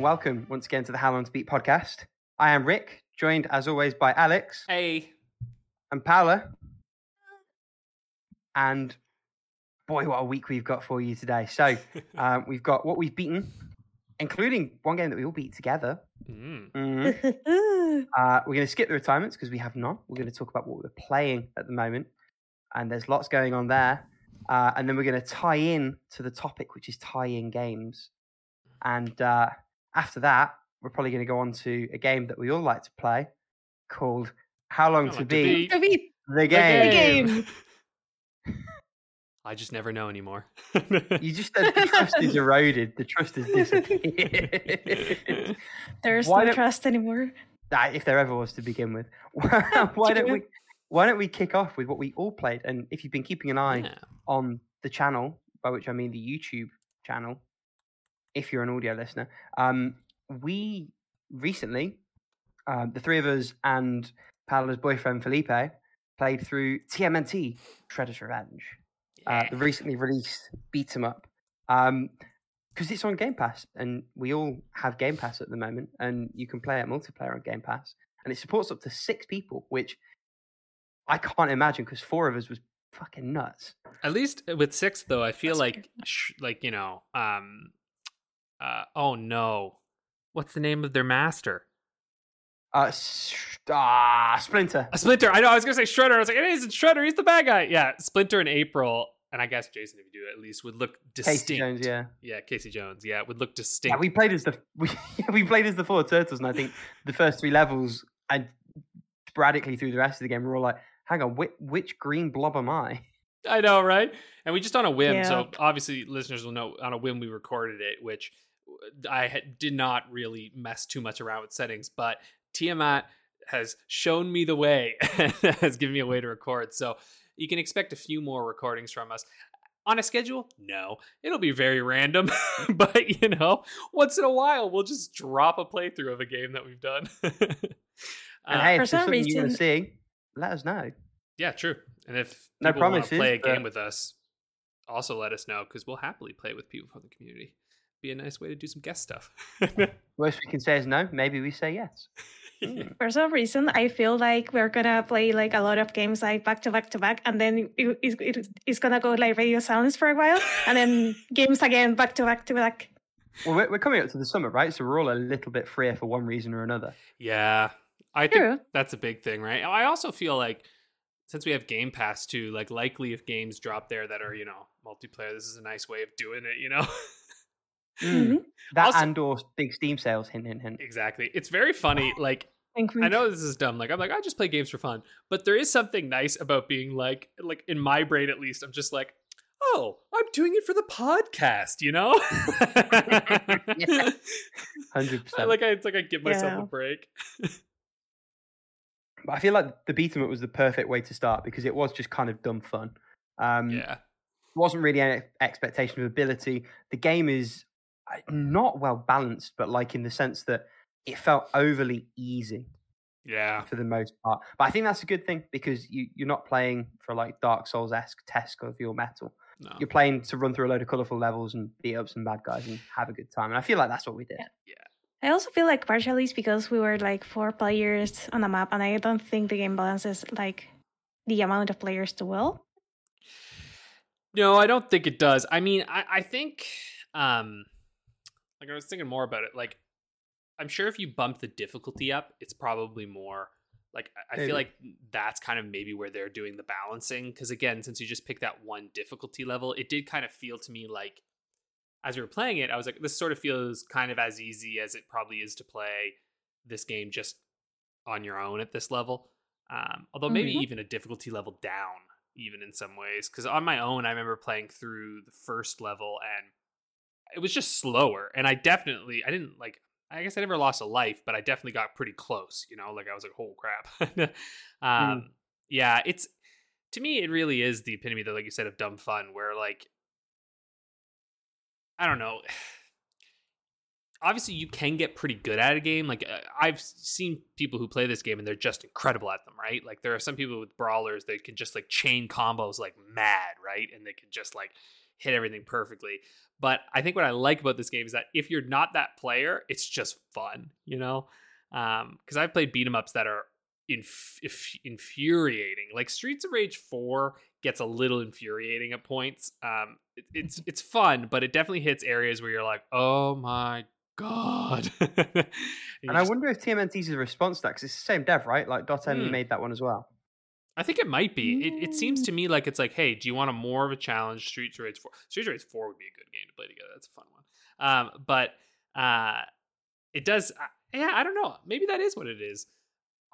and welcome once again to the How Long to Beat podcast. I am Rick, joined as always by Alex Hey. and Paula. And boy, what a week we've got for you today. So, um, we've got what we've beaten, including one game that we all beat together. Mm. Mhm. Uh, we're going to skip the retirements because we have none. We're going to talk about what we're playing at the moment, and there's lots going on there. Uh, and then we're going to tie in to the topic, which is tie-in games. And uh, after that, we're probably going to go on to a game that we all like to play, called "How Long to Long to Beat Beat. To beat the the Game." game. I just never know anymore. You just said the trust is eroded. The trust is disappeared. There's Why no trust anymore. Ah, if there ever was to begin with. why don't we? Why don't we kick off with what we all played? And if you've been keeping an eye Yeah. on the channel, by which I mean the YouTube channel, if you're an audio listener, um, we recently, um, the three of us and Paola's boyfriend Felipe played through TMNT Shredder's Revenge, uh, the recently released beat 'em up. because it's on Game Pass, and we all have Game Pass at the moment, and you can play it multiplayer on Game Pass, and it supports up to six people, which I can't imagine because four of us was fucking nuts. At least with six, though, I feel That's like, sh- like you know, um, uh, oh no, what's the name of their master? Uh, s- ah, Splinter. A Splinter. I know. I was gonna say Shredder. I was like, it isn't Shredder. He's the bad guy. Yeah, Splinter and April, and I guess Jason, if you do it, at least would look distinct. Casey Jones, yeah. Yeah, Casey Jones. Yeah, would look distinct. Yeah, we played as the we, we played as the four turtles, and I think the first three levels and sporadically through the rest of the game, we're all like, "Hang on, which, which green blob am I?" I know, right? And we just on a whim. So obviously, listeners will know on a whim we recorded it, which I had, did not really mess too much around with settings. But Tiamat has shown me the way, has given me a way to record. So you can expect a few more recordings from us. On a schedule? No. It'll be very random. but, you know, once in a while, we'll just drop a playthrough of a game that we've done. And Uh, hey, For if there's some something you want to see, let us know. Yeah, true. And if No people want to promises, play a game but- with us, also let us know because we'll happily play with people from the community. Be a nice way to do some guest stuff. Worst we can say is no. Maybe we say yes. Mm. For some reason, I feel like we're gonna play like a lot of games like back to back to back, and then it, it, it, it's gonna go like radio silence for a while, and then games again back to back to back. Well, we're, we're coming up to the summer, right? So we're all a little bit freer for one reason or another. yeah, I think True. that's a big thing, right? I also feel like since we have Game Pass too, like likely if games drop there that are you know multiplayer, this is a nice way of doing it. You know. Mm. Mhm. That Also- and or big Steam sales. Hint, hint, hint. exactly. It's very funny. Like I know this is dumb. Like I'm like I just play games for fun, but there is something nice about being like like in my brain at least. I'm just like, oh, I'm doing it for the podcast, you know. Hundred percent. like I, it's like I give myself Yeah. a break. But I feel like the beat 'em up was the perfect way to start because it was just kind of dumb fun. Um, Yeah, wasn't really any expectation of ability. The game is not well balanced, but like in the sense that it felt overly easy yeah, for the most part. But I think that's a good thing because you, you're not playing for like Dark Souls esque test of your mettle. no, You're playing to run through a load of colorful levels and beat up some bad guys and have a good time. And I feel like that's what we did. Yeah. I also feel like partially it's because we were like four players on a map, and I don't think the game balances like the amount of players too well. no. I don't think it does. I mean, I I think um, like I was thinking more about it. Like I'm sure if you bump the difficulty up, it's probably more. Like I- Maybe. feel like that's kind of maybe where they're doing the balancing because again, since you just pick that one difficulty level, it did kind of feel to me like as we were playing it, I was like, this sort of feels kind of as easy as it probably is to play this game just on your own at this level. Um, although maybe Mhm. even a difficulty level down, even in some ways. Because on my own, I remember playing through the first level and it was just slower. And I definitely, I didn't like, I guess I never lost a life, but I definitely got pretty close. You know, like I was like, "Oh crap!" um, Yeah, it's to me, it really is the epitome, though, like you said, of dumb fun, where like I don't know. Obviously, you can get pretty good at a game. Like uh, I've seen people who play this game and they're just incredible at them, right? Like there are some people with brawlers that can just like chain combos like mad, right? And they can just like hit everything perfectly. But I think what I like about this game is that if you're not that player, it's just fun, you know? Because I've played beat 'em ups that are inf- inf- infuriating. Like Streets of Rage 4 gets a little infuriating at points. Um, it, it's it's fun, but it definitely hits areas where you're like, oh my god. and And I wonder if TMNT's a response to that because it's the same dev, right? Like Dot Hmm. made that one as well. I think it might be. It, it seems to me like it's like, hey, do you want a more of a challenge? Streets of Rage 4. Streets of Rage 4 would be a good game to play together. That's a fun one. Um, but uh, it does. Uh, yeah, I don't know. Maybe that is what it is.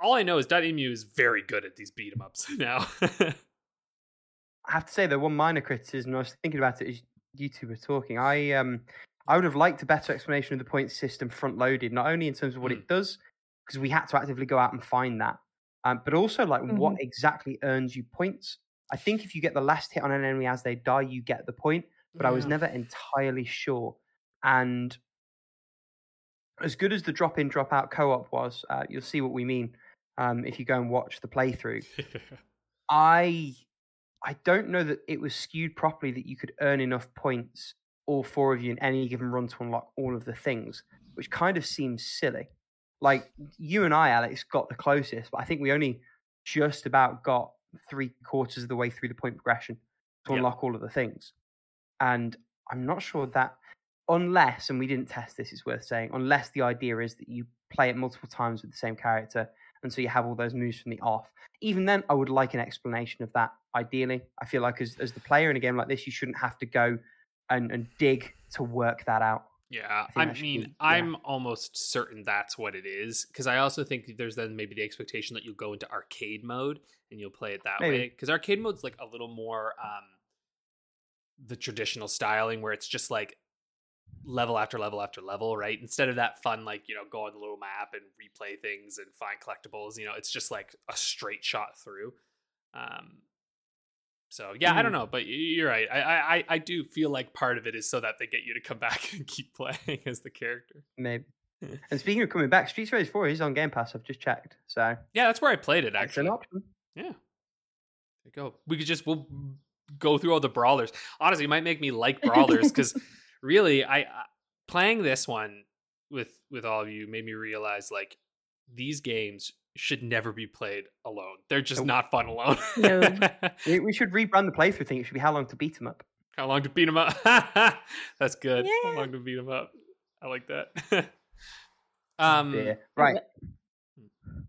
All I know is Dotemu is very good at these beat 'em ups now. I have to say that one minor criticism. I was thinking about it as you two were talking. I um I would have liked a better explanation of the point system front loaded, not only in terms of what Hmm. it does, because we had to actively go out and find that, um, but also like what Mhm. exactly earns you points. I think if you get the last hit on an enemy as they die, you get the point. But I was never entirely sure. And as good as the drop in, drop out co op was, uh, you'll see what we mean um, if you go and watch the playthrough. I I don't know that it was skewed properly that you could earn enough points, all four of you, in any given run to unlock all of the things, which kind of seems silly. Like you and I, Alex, got the closest, but I think we only just about got three quarters of the way through the point progression to Yep. unlock all of the things. And I'm not sure that unless, and we didn't test this, it's worth saying, unless the idea is that you play it multiple times with the same character, and so you have all those moves from the off. Even then, I would like an explanation of that. Ideally, I feel like as as the player in a game like this, you shouldn't have to go and, and dig to work that out. Yeah, think I, mean, be- yeah. I'm almost certain that's what it is because I also think there's then maybe the expectation that you'll go into arcade mode and you'll play it that Maybe. way because arcade mode's like a little more um the traditional styling where it's just like level after level after level, right? Instead of that fun like you know go on the little map and replay things and find collectibles, you know, it's just like a straight shot through. Um, so yeah, I don't Mm. know, but you're right. I, I I- do feel like part of it is so that they get you to come back and keep playing as the character. Maybe. and speaking of coming back, Streets Fighter 4 is on Game Pass. I've just checked, so Yeah, that's where I played it it's an actually. option. Yeah, there you go. We could just we'll go through all the brawlers. Honestly, it might make me like brawlers because really, I, I playing this one with with all of you made me realize like these games should never be played alone. They're just Nope. not fun alone. No. We, we should rebrand the playthrough thing. It should be how long to beat them up. How long to beat him up? That's good. How Yeah. long to beat him up? I like that. um, Yeah. Right.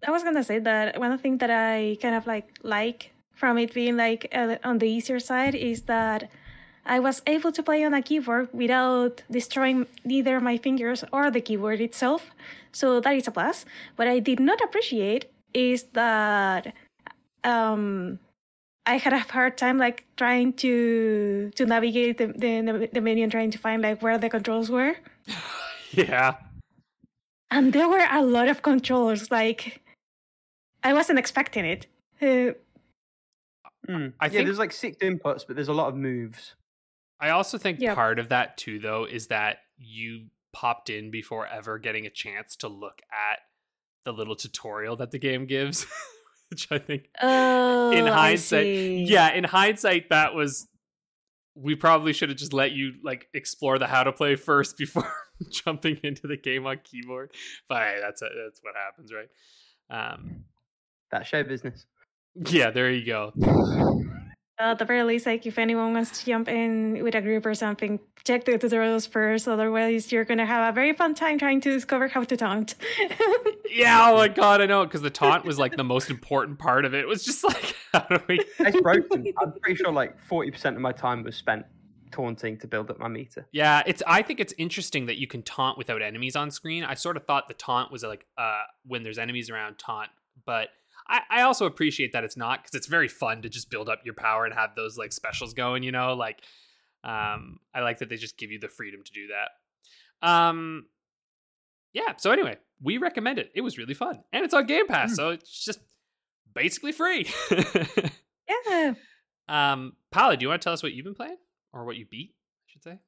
I was gonna say that one thing that I kind of like like from it being like uh, on the easier side is that I was able to play on a keyboard without destroying either my fingers or the keyboard itself. So that is a plus. What I did not appreciate is that um, I had a hard time like trying to to navigate the, the the menu and trying to find like where the controls were. yeah. And there were a lot of controls. Like I wasn't expecting it. Uh, Mm. I yeah, think- there's like six inputs, but there's a lot of moves. I also think Yeah. part of that too, though, is that you popped in before ever getting a chance to look at the little tutorial that the game gives, which I think, oh, in hindsight, yeah, in hindsight, that was we probably should have just let you like explore the how to play first before jumping into the game on keyboard. But hey, that's that's what happens, right? Um, That's show business. yeah, there you go. Uh, at the very least, like if anyone wants to jump in with a group or something, check the tutorials first. Otherwise, you're gonna have a very fun time trying to discover how to taunt. Yeah, oh my god, I know because the taunt was like the most important part of it. It was just like, how do we? It's broken. I'm pretty sure like 40% of my time was spent taunting to build up my meter. Yeah, it's. I think it's interesting that you can taunt without enemies on screen. I sort of thought the taunt was like uh, when there's enemies around, taunt. But I, I also appreciate that it's not because it's very fun to just build up your power and have those like specials going. You know, like um, I like that they just give you the freedom to do that. Um, yeah. So anyway, we recommend it. It was really fun, and it's on Game Pass, Mm. so it's just basically free. yeah. um, Paula, do you want to tell us what you've been playing or what you beat? I should say.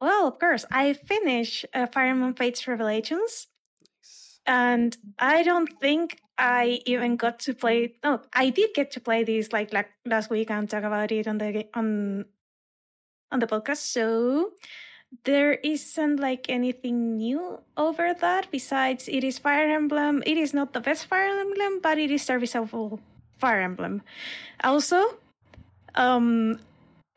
Well, of course, I finished uh, Fire Emblem Fates Revelations, and I don't think I even got to play. No, I did get to play this like, like last week and talk about it on the on on the podcast. So there isn't like anything new over that. Besides, it is Fire Emblem. It is not the best Fire Emblem, but it is serviceable Fire Emblem. Also, um,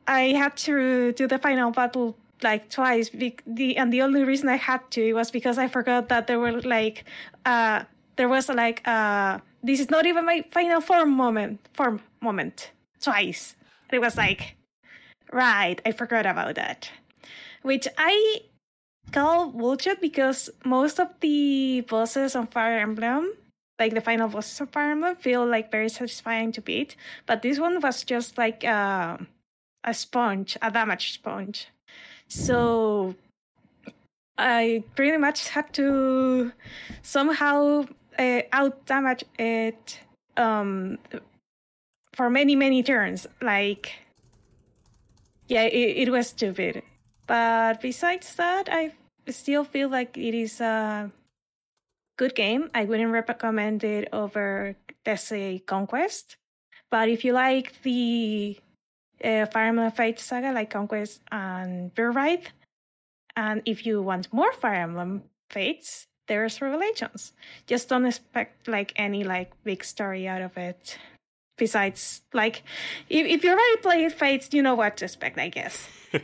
I had to do the final battle like twice. The and the only reason I had to was because I forgot that there were like uh there was like uh this is not even my final form moment form moment twice. It was like right, I forgot about that. Which I call bullshit because most of the bosses on Fire Emblem like the final bosses of Fire Emblem feel like very satisfying to beat, but this one was just like uh, a sponge, a damage sponge. So I pretty much had to somehow uh, out damage it um, for many many turns. Like, yeah, it, it was stupid. But besides that, I still feel like it is a good game. I wouldn't recommend it over, let's say, Conquest. But if you like the uh, Fire Emblem Fates saga, like Conquest and Birthright, and if you want more Fire Emblem Fates, there's Revelations. Just don't expect like any like big story out of it. Besides, like, if, if you already played Fates, you know what to expect, I guess.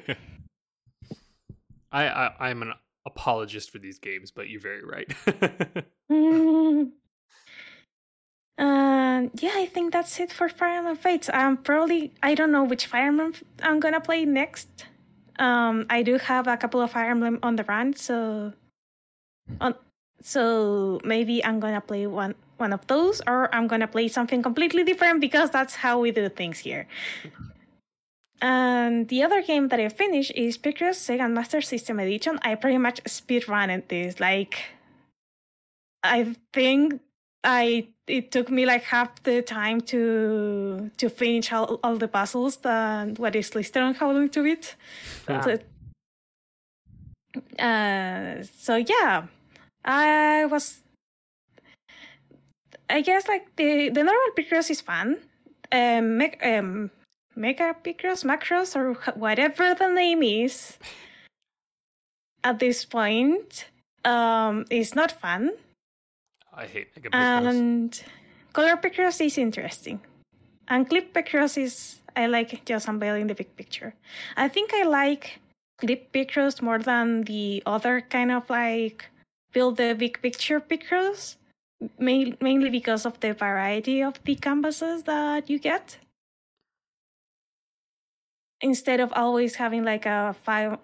I, I I'm an apologist for these games, but you're very right. mm. Uh, yeah, I think that's it for Fire Emblem Fates. I'm probably I don't know which Fire Emblem I'm gonna play next. Um, I do have a couple of Fire Emblem on the run, so on so maybe I'm gonna play one one of those, or I'm gonna play something completely different because that's how we do things here. And the other game that I finished is Picross Sega Master System Edition. I pretty much speedrun this. Like, I think I it took me like half the time to to finish all, all the puzzles that what is listed on How Long to Beat. So, uh, so yeah, I was. I guess like the the normal Picross is fun. Um, make, um, Mega Picross, Macross, or whatever the name is, at this point, um, is not fun. I hate Mega Picross. And Color Picross is interesting. And Clip Picross is, I like just unveiling the big picture. I think I like Clip Picross more than the other kind of like build the big picture pictures, mainly because of the variety of the canvases that you get. Instead of always having like a five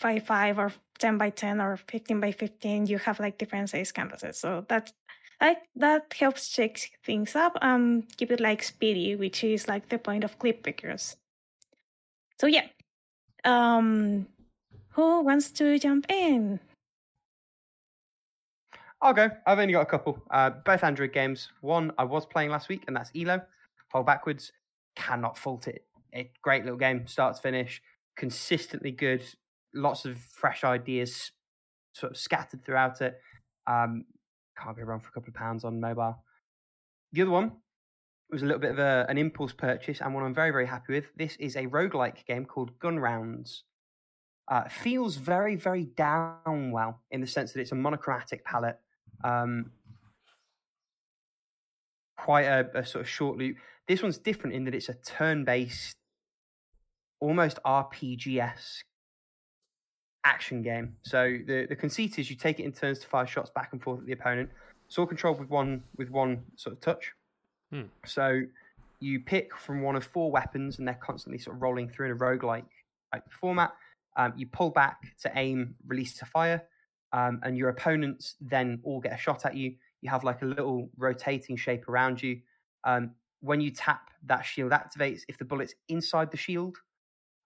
by five or 10 by 10 or 15 by 15 you have like different size canvases. So that like that helps shake things up and keep it like speedy which is like the point of clip Picross so yeah. Um who wants to jump in I'll go. I've only got a couple. Uh, both Android games. One I was playing last week, and that's Elo. Hold backwards. Cannot fault it a great little game, start to finish, consistently good, lots of fresh ideas sort of scattered throughout it. Um, can't go wrong for a couple of pounds on mobile. The other one was a little bit of a, an impulse purchase and one I'm very, very happy with. This is a roguelike game called Gun Rounds. Uh, feels very, very Downwell in the sense that it's a monochromatic palette. Um, quite a, a, sort of short loop. This one's different in that it's a turn based almost RPGS action game. So the, the conceit is you take it in turns to fire shots back and forth at the opponent. It's all controlled with one with one sort of touch. Hmm. So you pick from one of four weapons and they're constantly sort of rolling through in a roguelike like format. Um, you pull back to aim, release to fire, um, and your opponents then all get a shot at you. You have like a little rotating shape around you. Um, when you tap, that shield activates. If the bullet's inside the shield,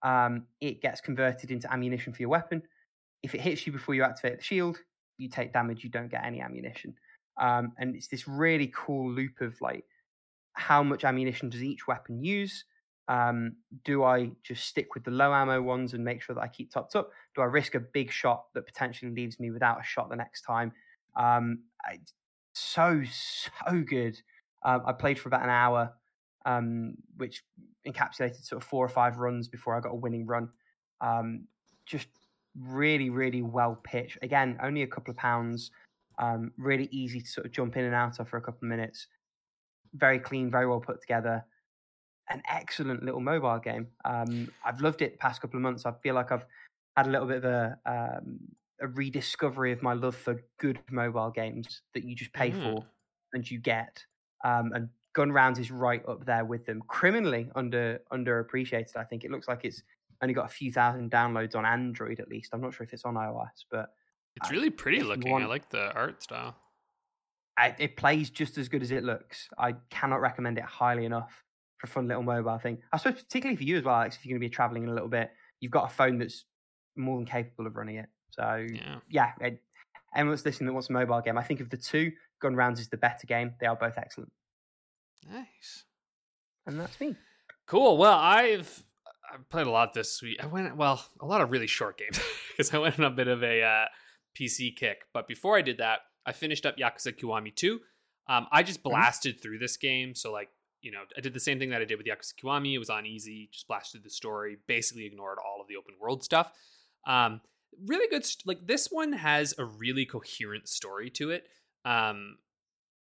um, it gets converted into ammunition for your weapon. If it hits you before you activate the shield, you take damage, you don't get any ammunition. Um, and it's this really cool loop of like, how much ammunition does each weapon use? Um, do I just stick with the low ammo ones and make sure that I keep topped up? Do I risk a big shot that potentially leaves me without a shot the next time? Um, I, so so good. Um, I played for about an hour, um, which encapsulated sort of four or five runs before I got a winning run. Um, just really, really well pitched. Again, only a couple of pounds. Um, really easy to sort of jump in and out of for a couple of minutes. Very clean, very well put together. An excellent little mobile game. Um, I've loved it the past couple of months. I feel like I've had a little bit of a um, a rediscovery of my love for good mobile games that you just pay Mm. for and you get. Um, and Gun Rounds is right up there with them. Criminally under underappreciated. I think it looks like it's only got a few thousand downloads on Android at least. I'm not sure if it's on iOS, but It's really pretty looking. I like the art style. I, it plays just as good as it looks. I cannot recommend it highly enough for a fun little mobile thing. I suppose particularly for you as well, Alex, if you're going to be traveling in a little bit, you've got a phone that's more than capable of running it. So Yeah. yeah, it, anyone that's listening that wants a mobile game, I think of the two, Gun Rounds is the better game. They are both excellent, Nice. and that's me. Cool. Well, I've I've played a lot this week. I went well, a lot of really short games because I went on a bit of a uh, PC kick. But before I did that, I finished up Yakuza Kiwami 2. Um, I just blasted through this game. So like, you know, I did the same thing that I did with Yakuza Kiwami. It was on easy, just blasted the story, basically ignored all of the open world stuff. Um, really good. St- like this one has a really coherent story to it. Um,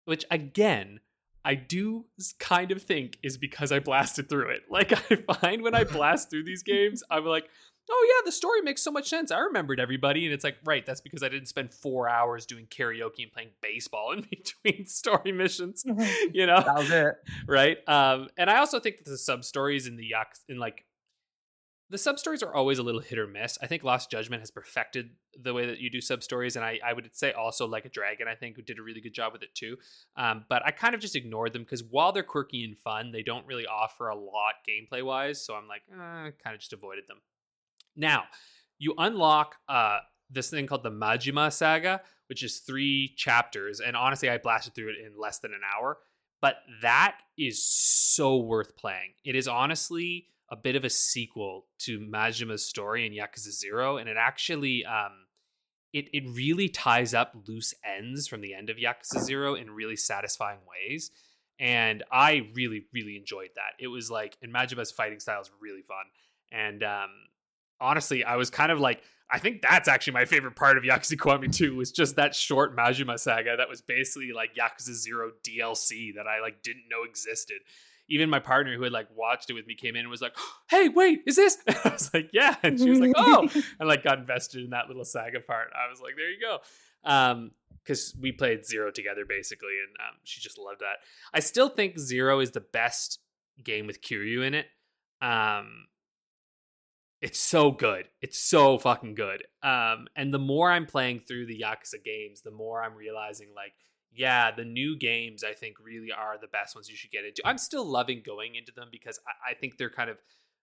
which again, I do kind of think is because I blasted through it. Like I find when I blast through these games, I'm like, oh yeah, the story makes so much sense. I remembered everybody, and it's like, right, that's because I didn't spend four hours doing karaoke and playing baseball in between story missions. You know, That was it. right? Um, and I also think that the sub stories in the yak in like the sub stories are always a little hit or miss. I think Lost Judgment has perfected the way that you do sub stories, and I, I would say also like a dragon, I think did a really good job with it too. Um, but I kind of just ignored them because while they're quirky and fun, they don't really offer a lot gameplay wise. So I'm like, eh, kind of just avoided them. Now you unlock uh, this thing called the Majima Saga, which is three chapters, and honestly, I blasted through it in less than an hour but that is so worth playing. It is honestly a bit of a sequel to Majima's story in Yakuza Zero, and it actually um, it it really ties up loose ends from the end of Yakuza Zero in really satisfying ways. And I really, really enjoyed that. It was like, and Majima's fighting style is really fun. And um, honestly, I was kind of like, I think that's actually my favorite part of Yakuza Kiwami 2 was just that short Majima saga that was basically like Yakuza 0 DLC that I like didn't know existed. Even my partner who had like watched it with me came in and was like, "Hey, wait, is this?" I was like, "Yeah," and she was like, "Oh," and like got invested in that little saga part. I was like, "There you go," um, because we played Zero together basically, and um, she just loved that. I still think Zero is the best game with Kiryu in it. Um, it's so good. It's so fucking good. Um, and the more I'm playing through the Yakuza games, the more I'm realizing like, yeah, the new games I think really are the best ones you should get into. I'm still loving going into them because I, I think they're kind of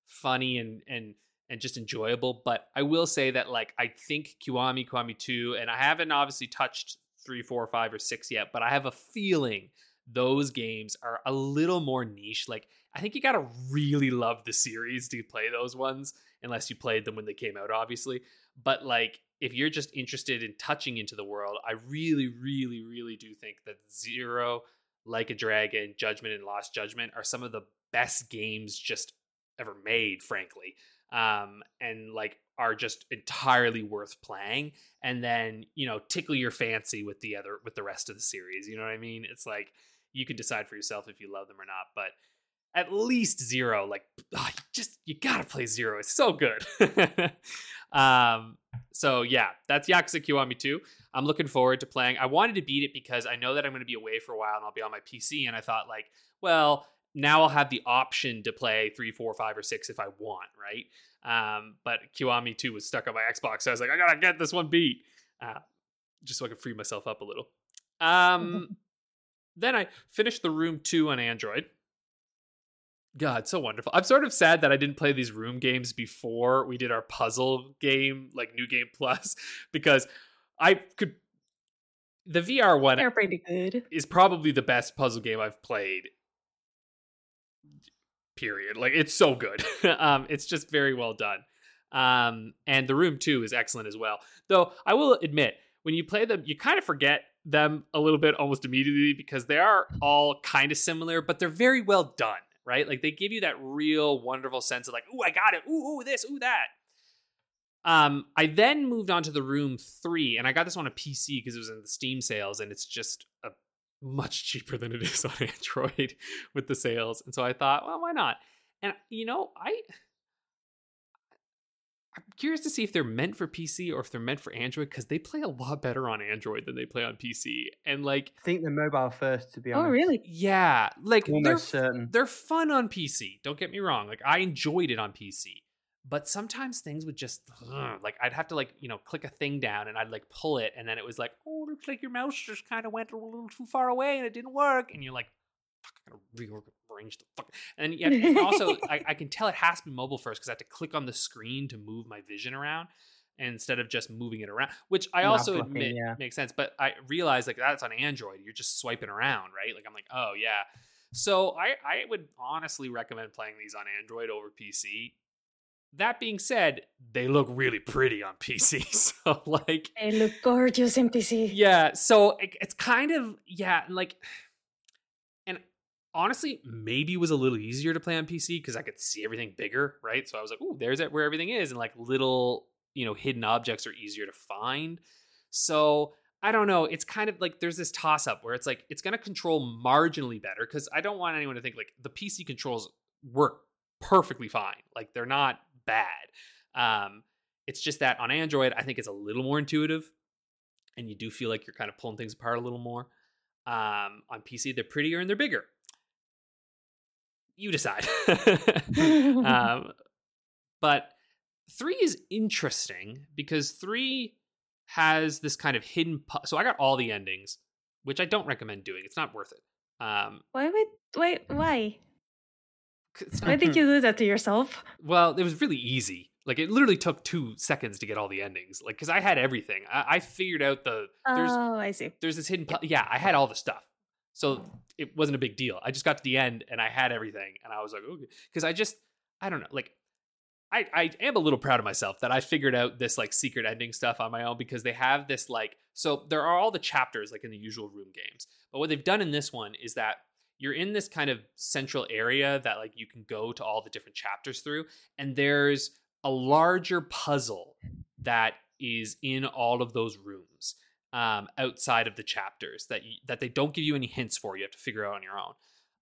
funny and and and just enjoyable. But I will say that like I think Kiwami, Kiwami 2, and I haven't obviously touched three, four, five, or six yet, but I have a feeling those games are a little more niche. Like I think you gotta really love the series to play those ones, unless you played them when they came out, obviously. But like if you're just interested in touching into the world, I really, really, really do think that Zero, Like a Dragon, Judgment, and Lost Judgment are some of the best games just ever made, frankly. Um, and like are just entirely worth playing. And then, you know, tickle your fancy with the other with the rest of the series. You know what I mean? It's like you can decide for yourself if you love them or not. But at least zero, like oh, you just you gotta play zero. It's so good. um, so yeah, that's Yakuza Kiwami 2. I'm looking forward to playing. I wanted to beat it because I know that I'm going to be away for a while and I'll be on my PC. And I thought, like, well, now I'll have the option to play three, four, five, or six if I want, right? Um, but Kiwami 2 was stuck on my Xbox, so I was like, I gotta get this one beat, uh, just so I can free myself up a little. Um, then I finished the Room 2 on Android. God, so wonderful. I'm sort of sad that I didn't play these room games before we did our puzzle game, like New Game Plus, because I could. The VR one They're pretty good. is probably the best puzzle game I've played. Period. Like it's so good. um, it's just very well done. Um, and the room too is excellent as well. Though I will admit, when you play them, you kind of forget them a little bit almost immediately because they are all kind of similar, but they're very well done, right? Like they give you that real wonderful sense of like, ooh, I got it, ooh, ooh, this, ooh, that. Um, I then moved on to the Room 3, and I got this on a PC because it was in the Steam sales, and it's just a much cheaper than it is on Android with the sales. And so I thought, well, why not? And you know, I curious to see if they're meant for PC or if they're meant for Android because they play a lot better on Android than they play on PC. And like, I think they're mobile first, to be oh, honest. oh, really? yeah, like they're certain. they're fun on PC. Don't get me wrong. Like I enjoyed it on PC. But sometimes things would just ugh, like I'd have to like, you know, click a thing down and I'd like pull it and then it was like, "Oh, looks like your mouse just kind of went a little too far away and it didn't work." And you're like, "Fuck, I gotta fuck." And yeah, also I, I can tell it has to be mobile first because I have to click on the screen to move my vision around instead of just moving it around, which I Not also flicking, admit yeah. makes sense. But I realize like that's on Android. You're just swiping around, right? Like I'm like, oh yeah. So I I would honestly recommend playing these on Android over PC. That being said, they look really pretty on PC. So like They look gorgeous in PC. yeah, so it, it's kind of yeah, like honestly, maybe was a little easier to play on PC because I could see everything bigger, right? So I was like, "Ooh, there's it where everything is," and like little, you know, hidden objects are easier to find. So I don't know. It's kind of like there's this toss up where it's like it's going to control marginally better because I don't want anyone to think like the PC controls work perfectly fine. Like they're not bad. Um, it's just that on Android, I think it's a little more intuitive, and you do feel like you're kind of pulling things apart a little more. Um, on PC, they're prettier and they're bigger. You decide. um, but three is interesting because three has this kind of hidden. Pu- so I got all the endings, which I don't recommend doing. It's not worth it. Um, Why would wait why? 'cause it's Why not- think you do that to yourself? Well, it was really easy. Like it literally took two seconds to get all the endings. Like because I had everything. I, I figured out the there's oh, I see. there's this hidden. pu- yeah, I had all the stuff, so it wasn't a big deal. I just got to the end and I had everything, and I was like, okay, because I just I don't know, like. I, I am a little proud of myself that I figured out this like secret ending stuff on my own because they have this like so there are all the chapters like in the usual room games but what they've done in this one is that you're in this kind of central area that like you can go to all the different chapters through and there's a larger puzzle that is in all of those rooms um, outside of the chapters that you, that they don't give you any hints for. You have to figure out on your own.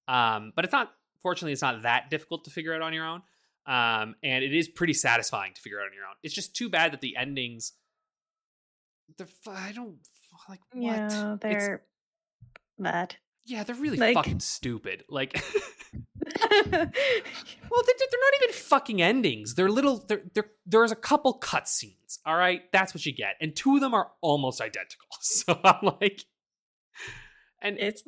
Um, but it's not. Fortunately, it's not that difficult to figure out on your own, um, and it is pretty satisfying to figure out on your own. It's just too bad that the endings. The I don't like what. Yeah, they're bad. Yeah, they're really like- fucking stupid. Like. Well, they, they're not even fucking endings. They're little. They're, they're, there's a couple cutscenes. All right, that's what you get, and two of them are almost identical. So I'm like, and it's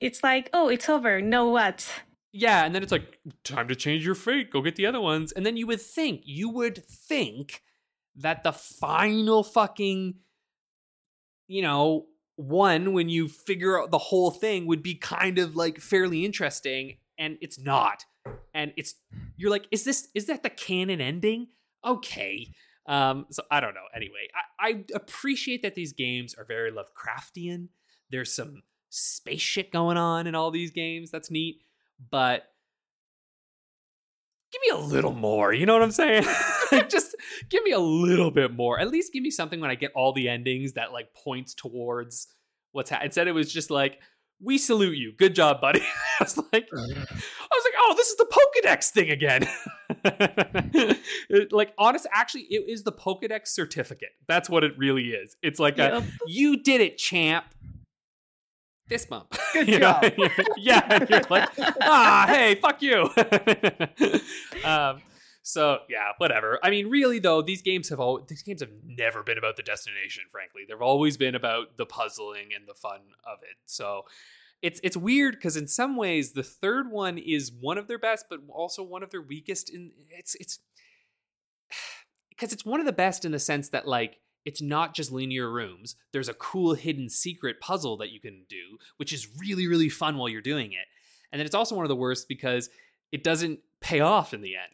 it's like oh, it's over. No what? yeah, and then it's like time to change your fate. Go get the other ones, and then you would think you would think that the final fucking, you know, one when you figure out the whole thing would be kind of like fairly interesting, and it's not. And it's you're like, is this is that the canon ending? Okay. Um, so I don't know. Anyway, I, I appreciate that these games are very Lovecraftian. There's some space shit going on in all these games. That's neat. But give me a little more. You know what I'm saying? Just give me a little bit more. At least give me something when I get all the endings that like points towards what's happening. Instead, it was just like, "We salute you. Good job, buddy." I was like, I was like, "Oh, this is the Pokedex thing again." It- like, honest, actually, it is the Pokedex certificate. That's what it really is. It's like a, you did it, champ. Fist bump. Good You know? job. yeah, you're like, ah, hey, fuck you. um, so yeah, whatever. I mean, really though, these games have all these games have never been about the destination. Frankly, they've always been about the puzzling and the fun of it. So it's it's weird because in some ways the third one is one of their best, but also one of their weakest. In it's it's because it's one of the best in the sense that like it's not just linear rooms. There's a cool hidden secret puzzle that you can do, which is really really fun while you're doing it. And then it's also one of the worst because it doesn't pay off in the end.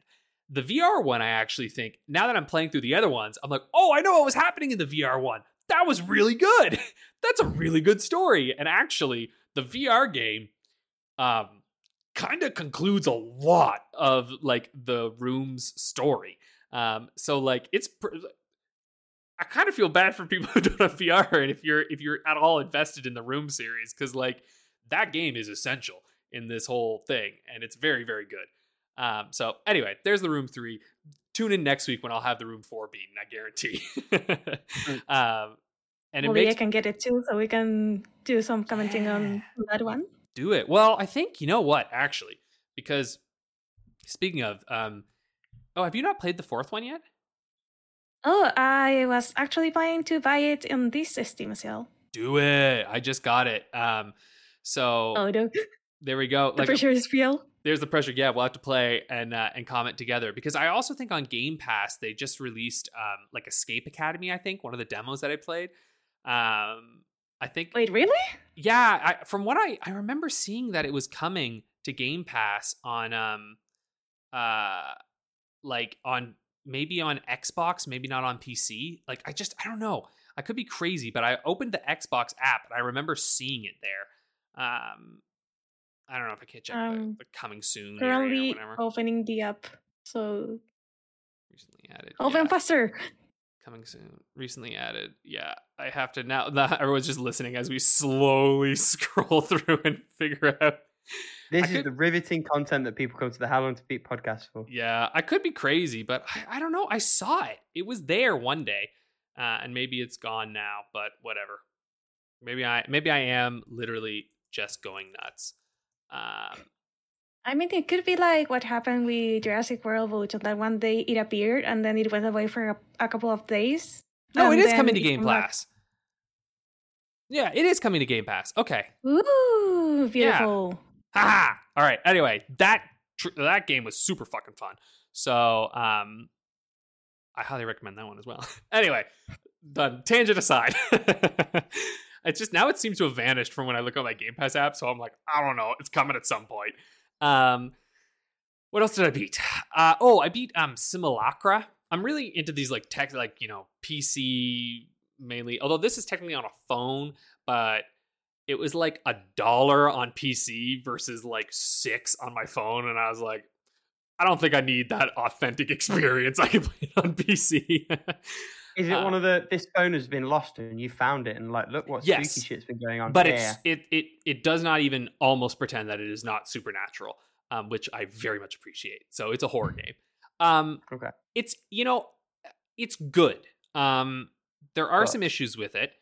The VR one, I actually think, now that I'm playing through the other ones, I'm like, oh, I know what was happening in the VR one. That was really good. That's a really good story. And actually, the VR game um, kind of concludes a lot of like the room's story. Um, so like it's. Pr- I kind of feel bad for people who don't have VR, and if you're if you're at all invested in the Room series, because like that game is essential in this whole thing, and it's very very good. Um, so anyway, there's the Room three. Tune in next week when I'll have the Room four beaten. I guarantee. um, and it Maybe makes I can get it too, so we can do some commenting on that one. do it. Well, I think you know what actually, because speaking of, um, oh, have you not played the fourth one yet? Oh, I was actually planning to buy it in this Steam sale. Do it. I just got it. Um, so Oh, no. there we go. The Like pressure is real. there's the pressure. Yeah, we'll have to play and uh, and comment together because I also think on Game Pass they just released um like Escape Academy. I think one of the demos that I played. Um, I think Wait, really? yeah. I, from what I I remember seeing that it was coming to Game Pass on um uh like on maybe on Xbox, maybe not on PC. Like I just I don't know. I could be crazy, but I opened the Xbox app and I remember seeing it there. Um, I don't know if I can't check Um, the, the coming soon or Currently whatever. opening the app. So Recently added. open yeah, faster. coming soon. Recently added. Yeah, I have to now. That everyone's just listening as we slowly scroll through and figure out. This I is could- the riveting content that people come to the How Long to Beat podcast for. Yeah, I could be crazy, but I, I don't know. I saw it. It was there one day, uh, and maybe it's gone now. But whatever. Maybe I maybe I am literally just going nuts. Um, I mean, it could be like what happened with Jurassic World, which that one day it appeared and then it went away for a, a couple of days. no, it and coming to Game came back. Pass. Yeah, it is coming to Game Pass. Okay. Ooh, beautiful. Ha! All right. Anyway, that tr- that game was super fucking fun. So, um, I highly recommend that one as well. anyway, done. Tangent aside, it's just now it seems to have vanished from when I look on my Game Pass app. So I'm like, I don't know. It's coming at some point. Um, what else did I beat? Uh, oh, I beat um Simulacra. I'm really into these like tech, like you know, PC mainly. Although this is technically on a phone, but it was like a dollar on PC versus like six on my phone, and I was like, I don't think I need that authentic experience. I can play it on PC. Is it Uh, one of the this phone has been lost and you found it and like look what Yes. spooky shit's been going on? but here. it's it it it does not even almost pretend that it is not supernatural, um, which I very much appreciate. So it's a horror game. Um, Okay. It's you know, it's good. Um, there are But- some issues with it.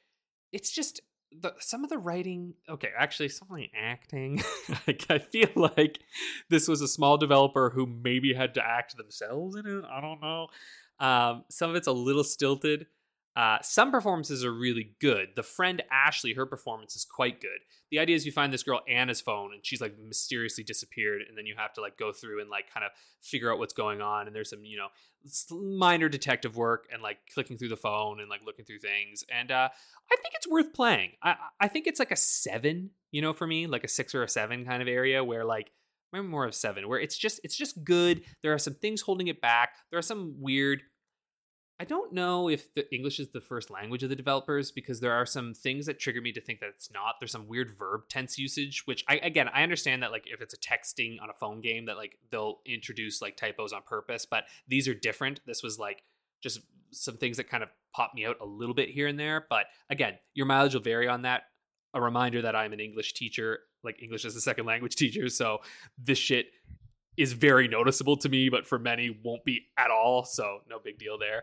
It's just the some of the writing. Okay, actually, some of the acting. like, I feel like this was a small developer who maybe had to act themselves in it. I don't know. Um, some of it's a little stilted. Uh, some performances are really good. The friend Ashley, her performance is quite good. The idea is you find this girl Anna's phone and she's like mysteriously disappeared, and then you have to like go through and like kind of figure out what's going on. And there's some you know minor detective work and like clicking through the phone and like looking through things. And uh, I think it's worth playing. I I think it's like a seven, you know, for me, like a six or a seven kind of area where like maybe more of seven, where it's just it's just good. There are some things holding it back. There are some weird I don't know if the English is the first language of the developers because there are some things that trigger me to think that it's not. There's some weird verb tense usage, which I again I understand that like if it's a texting on a phone game that like they'll introduce like typos on purpose, but these are different. This was like just some things that kind of pop me out a little bit here and there. But again, your mileage will vary on that. A reminder that I'm an English teacher, like English as a second language teacher, so this shit is very noticeable to me, but for many won't be at all. So no big deal there.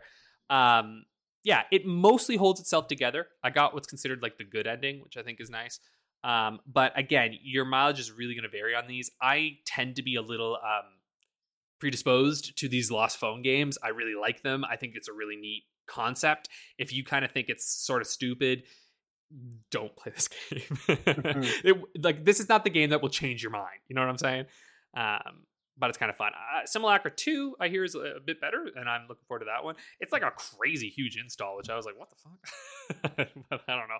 Um, yeah, it mostly holds itself together. I got what's considered like the good ending, which I think is nice. Um, but again, your mileage is really going to vary on these. I tend to be a little um, predisposed to these lost phone games. I really like them. I think it's a really neat concept. If you kind of think it's sort of stupid, don't play this game. it, like this is not the game that will change your mind. You know what I'm saying? Um, but it's kind of fun. Uh, Simulacra 2, I hear, is a, bit better, and I'm looking forward to that one. It's like a crazy huge install, which I was like, what the fuck? but I don't know.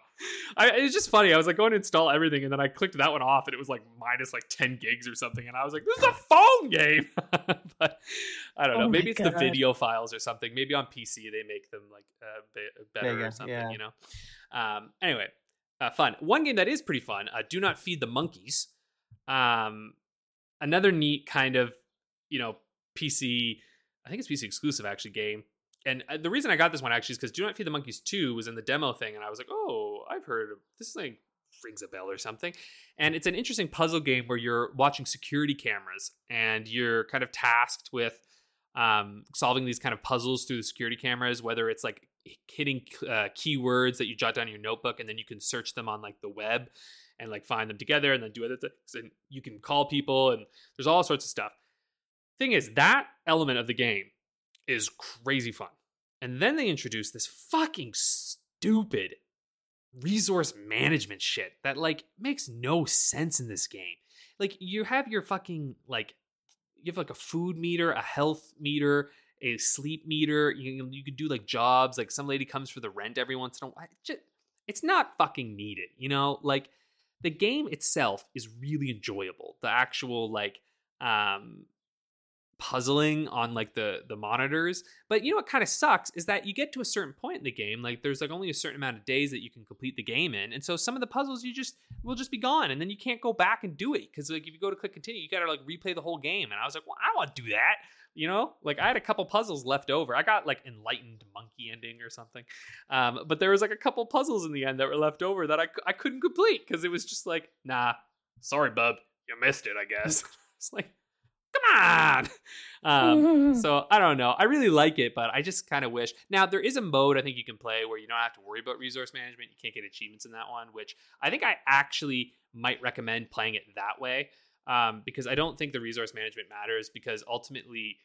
I, it's just funny. I was like going to install everything, and then I clicked that one off, and it was like minus like 10 gigs or something, and I was like, this is a phone game! but I don't know. Oh Maybe it's the video files or something. Maybe on PC they make them like uh, be- better or something, yeah. you know? Um, anyway, uh, fun. One game that is pretty fun, uh, Do Not Feed the Monkeys. Um, another neat kind of, you know, PC I think it's PC exclusive actually game. And uh, the reason I got this one actually is because Do Not Feed the Monkeys 2 was in the demo thing, and I was like, oh, I've heard of this thing rings a bell or something. And it's an interesting puzzle game where you're watching security cameras and you're kind of tasked with um, solving these kind of puzzles through the security cameras, whether it's like hitting uh, keywords that you jot down in your notebook and then you can search them on like the web and like find them together and then do other things and you can call people and there's all sorts of stuff thing is that element of the game is crazy fun and then they introduce this fucking stupid resource management shit that like makes no sense in this game like you have your fucking like you have like a food meter a health meter a sleep meter. You you could do like jobs. Like some lady comes for the rent every once in a while. It's not fucking needed, you know. Like the game itself is really enjoyable. The actual like um puzzling on like the the monitors but you know what kind of sucks is that you get to a certain point in the game like there's like only a certain amount of days that you can complete the game in and so some of the puzzles you just will just be gone and then you can't go back and do it because like if you go to click continue you gotta like replay the whole game and i was like well i don't want to do that you know? Like i had a couple puzzles left over. I got like enlightened monkey ending or something. Um, but there was like a couple puzzles in the end that were left over that i, I couldn't complete because it was just like nah sorry bub. You missed it i guess. It's like come on! Um, so i don't know. I really like it but i just kind of wish. Now there is a mode i think you can play where you don't have to worry about resource management. You can't get achievements in that one which i think i actually might recommend playing it that way um, because i don't think the resource management matters because ultimately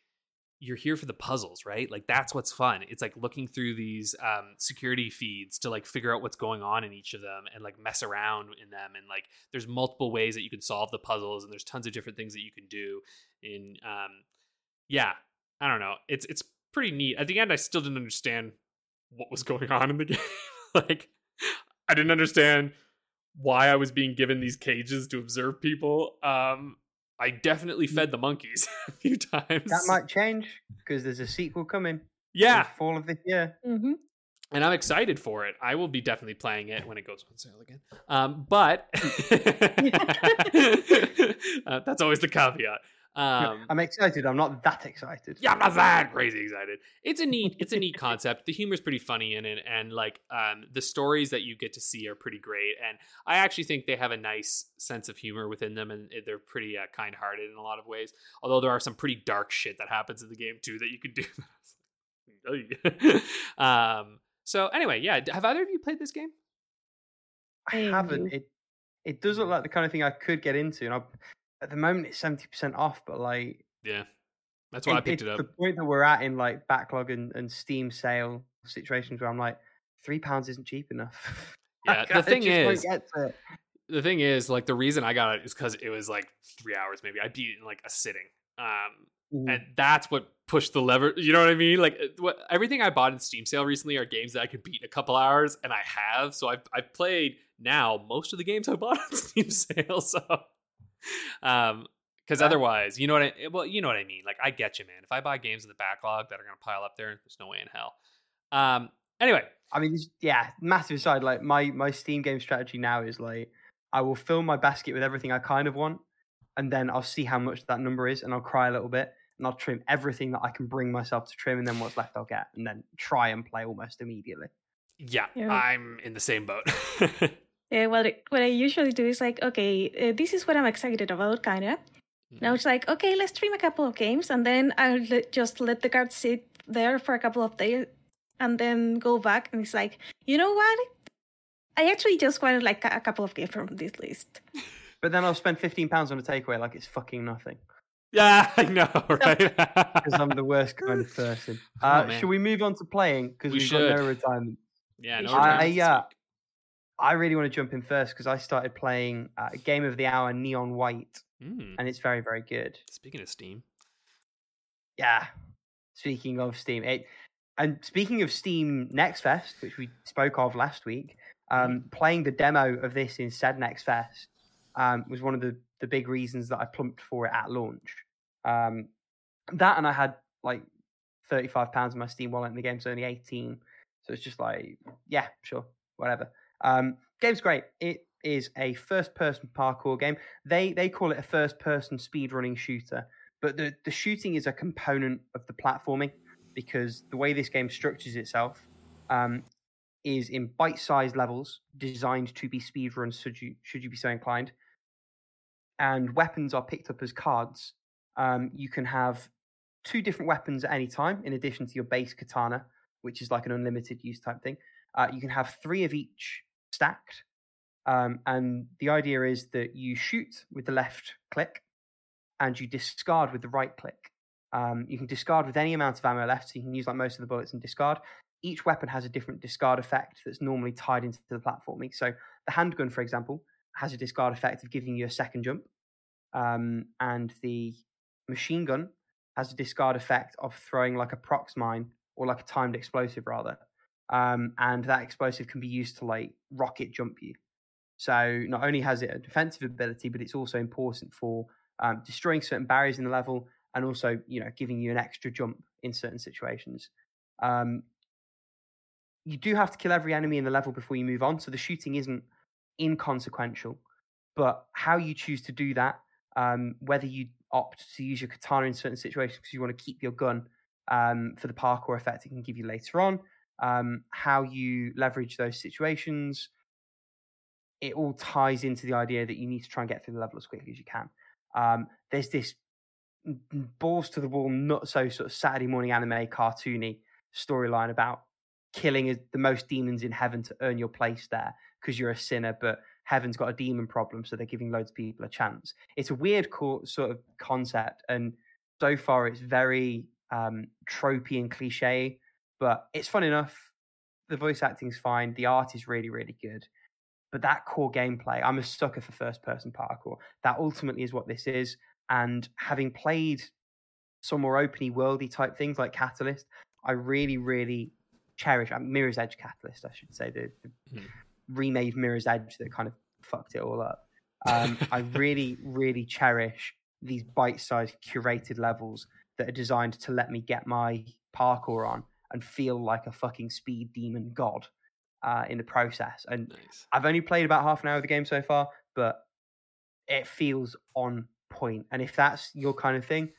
you're here for the puzzles, right? Like that's what's fun. It's like looking through these um, security feeds to like figure out what's going on in each of them and like mess around in them. And like there's multiple ways that you can solve the puzzles and there's tons of different things that you can do. In um, yeah, I don't know. It's it's pretty neat. At the end, I still didn't understand what was going on in the game. like I didn't understand why I was being given these cages to observe people. Um, I definitely fed the monkeys a few times. That might change because there's a sequel coming. Yeah, fall of the year. Mm-hmm. And I'm excited for it. I will be definitely playing it when it goes on sale again. Um, but uh, that's always the caveat. Um, I'm excited. I'm not that excited. Yeah, I'm not that crazy excited. It's a neat, it's a neat concept. The humor's pretty funny in it, and like um, the stories that you get to see are pretty great. And I actually think they have a nice sense of humor within them, and they're pretty uh, kind-hearted in a lot of ways. Although there are some pretty dark shit that happens in the game too that you can do. um. So anyway, yeah. Have either of you played this game? I haven't. It it does look like the kind of thing I could get into, and I at the moment it's seventy percent off, but like yeah, that's why it, I picked it up. The point that we're at in like backlog and, and Steam sale situations where I'm like, three pounds isn't cheap enough. Yeah, the thing is, the thing is, like the reason I got it is because it was like three hours. Maybe I beat it in like a sitting. Um, mm-hmm. and that's what pushed the lever. You know what I mean? Like what everything I bought in Steam sale recently are games that I could beat in a couple hours, and I have. So I've I've played now most of the games I bought on Steam sale. So um, because otherwise, you know what I well, you know what I mean. Like I get you, man. If I buy games in the backlog that are gonna pile up there, there's no way in hell. Um, anyway, I mean, yeah, massive aside. Like my my Steam game strategy now is like I will fill my basket with everything I kind of want, and then I'll see how much that number is, and I'll cry a little bit, and I'll trim everything that I can bring myself to trim, and then what's left I'll get, and then try and play almost immediately. Yeah, yeah. I'm in the same boat. Uh, well, what I usually do is like, okay, uh, this is what I'm excited about, kind of. Now mm-hmm. it's like, okay, let's stream a couple of games, and then I'll let, just let the card sit there for a couple of days, and then go back, and it's like, you know what? I actually just wanted like a couple of games from this list. But then I'll spend fifteen pounds on a takeaway like it's fucking nothing. Yeah, I know, right? Because I'm the worst kind of person. Oh, uh, oh, should we move on to playing? Because we have got no retirement. Yeah, no retirement. I, uh, I really want to jump in first because I started playing uh, Game of the Hour Neon White, mm. and it's very, very good. Speaking of Steam, yeah. Speaking of Steam, it, and speaking of Steam Next Fest, which we spoke of last week, um, mm. playing the demo of this in said Next Fest um, was one of the the big reasons that I plumped for it at launch. Um, that and I had like thirty five pounds in my Steam wallet, and the game's only eighteen, so it's just like, yeah, sure, whatever. Um, game's great. It is a first-person parkour game. They they call it a first-person speedrunning shooter, but the the shooting is a component of the platforming because the way this game structures itself um, is in bite-sized levels designed to be speedruns should you should you be so inclined and weapons are picked up as cards um, you can have two different weapons at any time in addition to your base katana which is like an unlimited use type thing uh, you can have three of each stacked um, and the idea is that you shoot with the left click and you discard with the right click um, you can discard with any amount of ammo left, so you can use like most of the bullets and discard. Each weapon has a different discard effect that's normally tied into the platforming. So the handgun, for example, has a discard effect of giving you a second jump, um, and the machine gun has a discard effect of throwing like a prox mine or like a timed explosive rather. Um, and that explosive can be used to like rocket jump you. So not only has it a defensive ability, but it's also important for um, destroying certain barriers in the level and also you know giving you an extra jump in certain situations. Um, you do have to kill every enemy in the level before you move on, so the shooting isn't inconsequential. But how you choose to do that, um, whether you opt to use your katana in certain situations because you want to keep your gun um, for the parkour effect it can give you later on, um, how you leverage those situations, it all ties into the idea that you need to try and get through the level as quickly as you can. Um, there's this balls to the wall, not so sort of Saturday morning anime cartoony storyline about killing the most demons in heaven to earn your place there because you're a sinner, but heaven's got a demon problem, so they're giving loads of people a chance. It's a weird co- sort of concept, and so far it's very um, tropey and cliche, but it's fun enough. The voice acting's fine. The art is really, really good. But that core gameplay, I'm a sucker for first person parkour. That ultimately is what this is. And having played some more openy worldy type things like Catalyst, I really, really cherish uh, Mirror's Edge Catalyst, I should say, the, the mm. remade Mirror's Edge that kind of fucked it all up. Um, I really, really cherish these bite-sized curated levels that are designed to let me get my parkour on and feel like a fucking speed demon god uh, in the process. And nice. I've only played about half an hour of the game so far, but it feels on point. And if that's your kind of thing,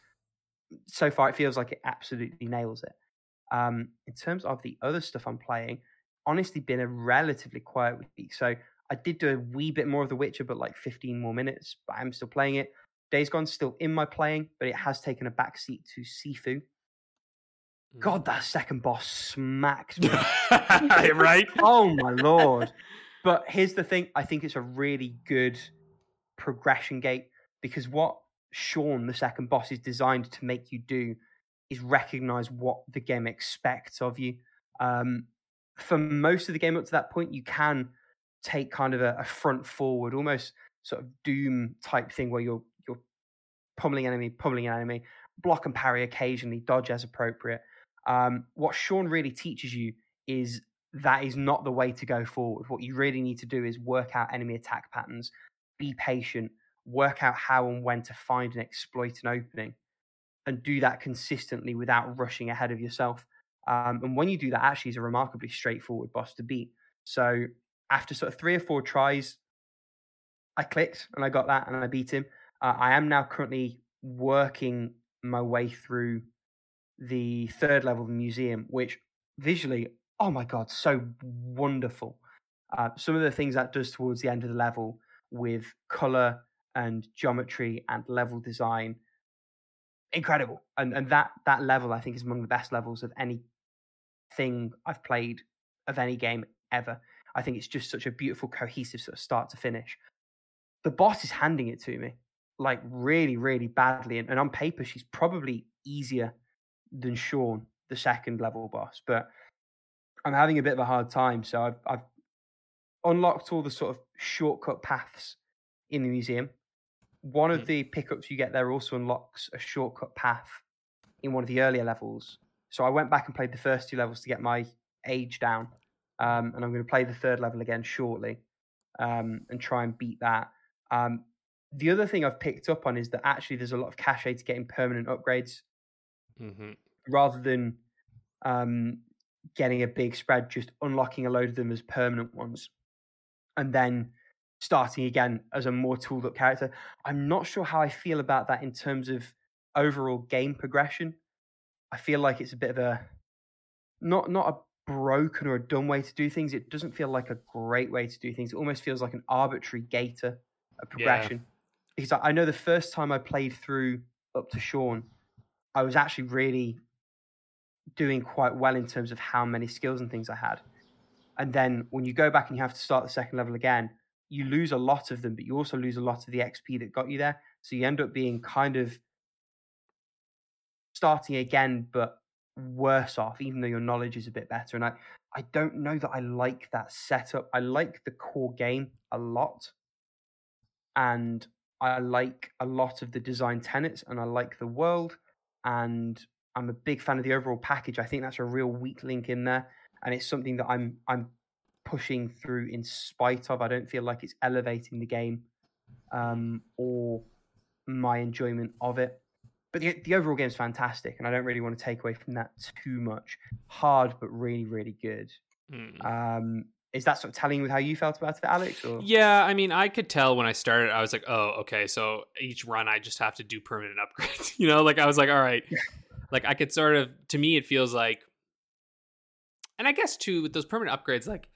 so far it feels like it absolutely nails it. Um, in terms of the other stuff I'm playing, honestly, been a relatively quiet week. So I did do a wee bit more of The Witcher, but like 15 more minutes. But I'm still playing it. Days Gone still in my playing, but it has taken a backseat to Sifu. God, mm. that second boss smacked me. right? Oh my lord. But here's the thing I think it's a really good progression gate because what Sean, the second boss, is designed to make you do is recognize what the game expects of you. Um, for most of the game up to that point, you can take kind of a, a, front forward, almost sort of doom type thing where you're you're pummeling enemy, pummeling enemy, block and parry occasionally, dodge as appropriate. Um, what Sean really teaches you is that is not the way to go forward. What you really need to do is work out enemy attack patterns, be patient, work out how and when to find and exploit an opening and do that consistently without rushing ahead of yourself. Um, and when you do that, actually, is a remarkably straightforward boss to beat. So after sort of three or four tries, I clicked and I got that and I beat him. Uh, I am now currently working my way through the third level of the museum, which visually, oh my god, so wonderful. Uh, some of the things that does towards the end of the level with color and geometry and level design incredible. And and that that level i think is among the best levels of any thing i've played of any game ever. I think it's just such a beautiful cohesive sort of start to finish. The boss is handing it to me like really really badly and, and on paper she's probably easier than sean the second level boss but i'm having a bit of a hard time so i've, I've unlocked all the sort of shortcut paths in the museum one of mm. the pickups you get there also unlocks a shortcut path in one of the earlier levels. So I went back and played the first two levels to get my age down, um, and I'm going to play the third level again shortly um, and try and beat that. Um, the other thing I've picked up on is that actually there's a lot of cachet to getting permanent upgrades mm-hmm. rather than um, getting a big spread, just unlocking a load of them as permanent ones. And then starting again as a more tooled up character. I'm not sure how I feel about that in terms of overall game progression, I feel like it's a bit of a not not a broken or a dumb way to do things. It doesn't feel like a great way to do things. It almost feels like an arbitrary gator of progression. Because I, I know the first time I played through up to Sean, I was actually really doing quite well in terms of how many skills and things I had. And then when you go back and you have to start the second level again, you lose a lot of them, but you also lose a lot of the XP that got you there. So you end up being kind of starting again, but worse off, even though your knowledge is a bit better. And I, I don't know that I like that setup. I like the core game a lot. And I like a lot of the design tenets and I like the world. And I'm a big fan of the overall package. I think that's a real weak link in there. And it's something that I'm I'm pushing through in spite of. I don't feel like it's elevating the game um, or my enjoyment of it. But the, the overall game is fantastic, and I don't really want to take away from that too much. Hard, but really, really good. Mm. Um, is that sort of telling with how you felt about it, Alex? Or Yeah, I mean, I could tell when I started. I was like, "Oh, okay." So each run, I just have to do permanent upgrades. you know, like I was like, "All right." like I could sort of. To me, it feels like, and I guess too with those permanent upgrades, like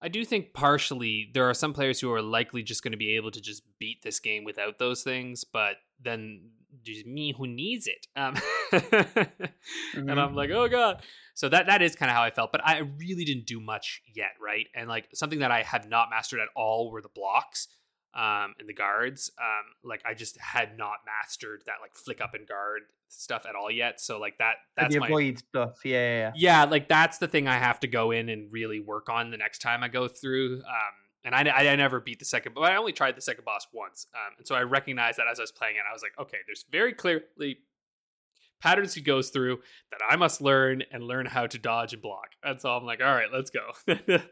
I do think partially there are some players who are likely just going to be able to just beat this game without those things, but then there's me who needs it. Um, and I'm like, oh god. So that that is kind of how I felt, but I really didn't do much yet, right? And like something that I have not mastered at all were the blocks um and the guards. Um like I just had not mastered that like flick up and guard stuff at all yet. So like that that's the my avoid stuff, yeah, yeah, yeah. yeah, like that's the thing I have to go in and really work on the next time I go through. Um, and I, I, never beat the second, but I only tried the second boss once. Um, and so I recognized that as I was playing it, I was like, okay, there's very clearly patterns he goes through that I must learn and learn how to dodge and block. And so I'm like, all right, let's go.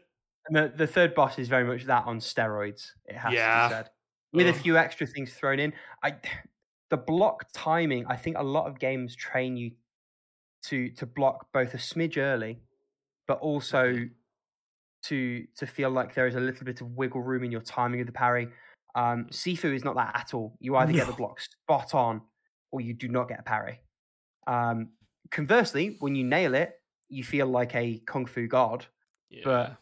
And the, the third boss is very much that on steroids. It has Yeah. to be said, with a few extra things thrown in. I the block timing. I think a lot of games train you to to block both a smidge early, but also Mhm. To to feel like there is a little bit of wiggle room in your timing of the parry. Um, Sifu is not that at all. You either get the block spot on, or you do not get a parry. Um, conversely, when you nail it, you feel like a kung fu god yeah.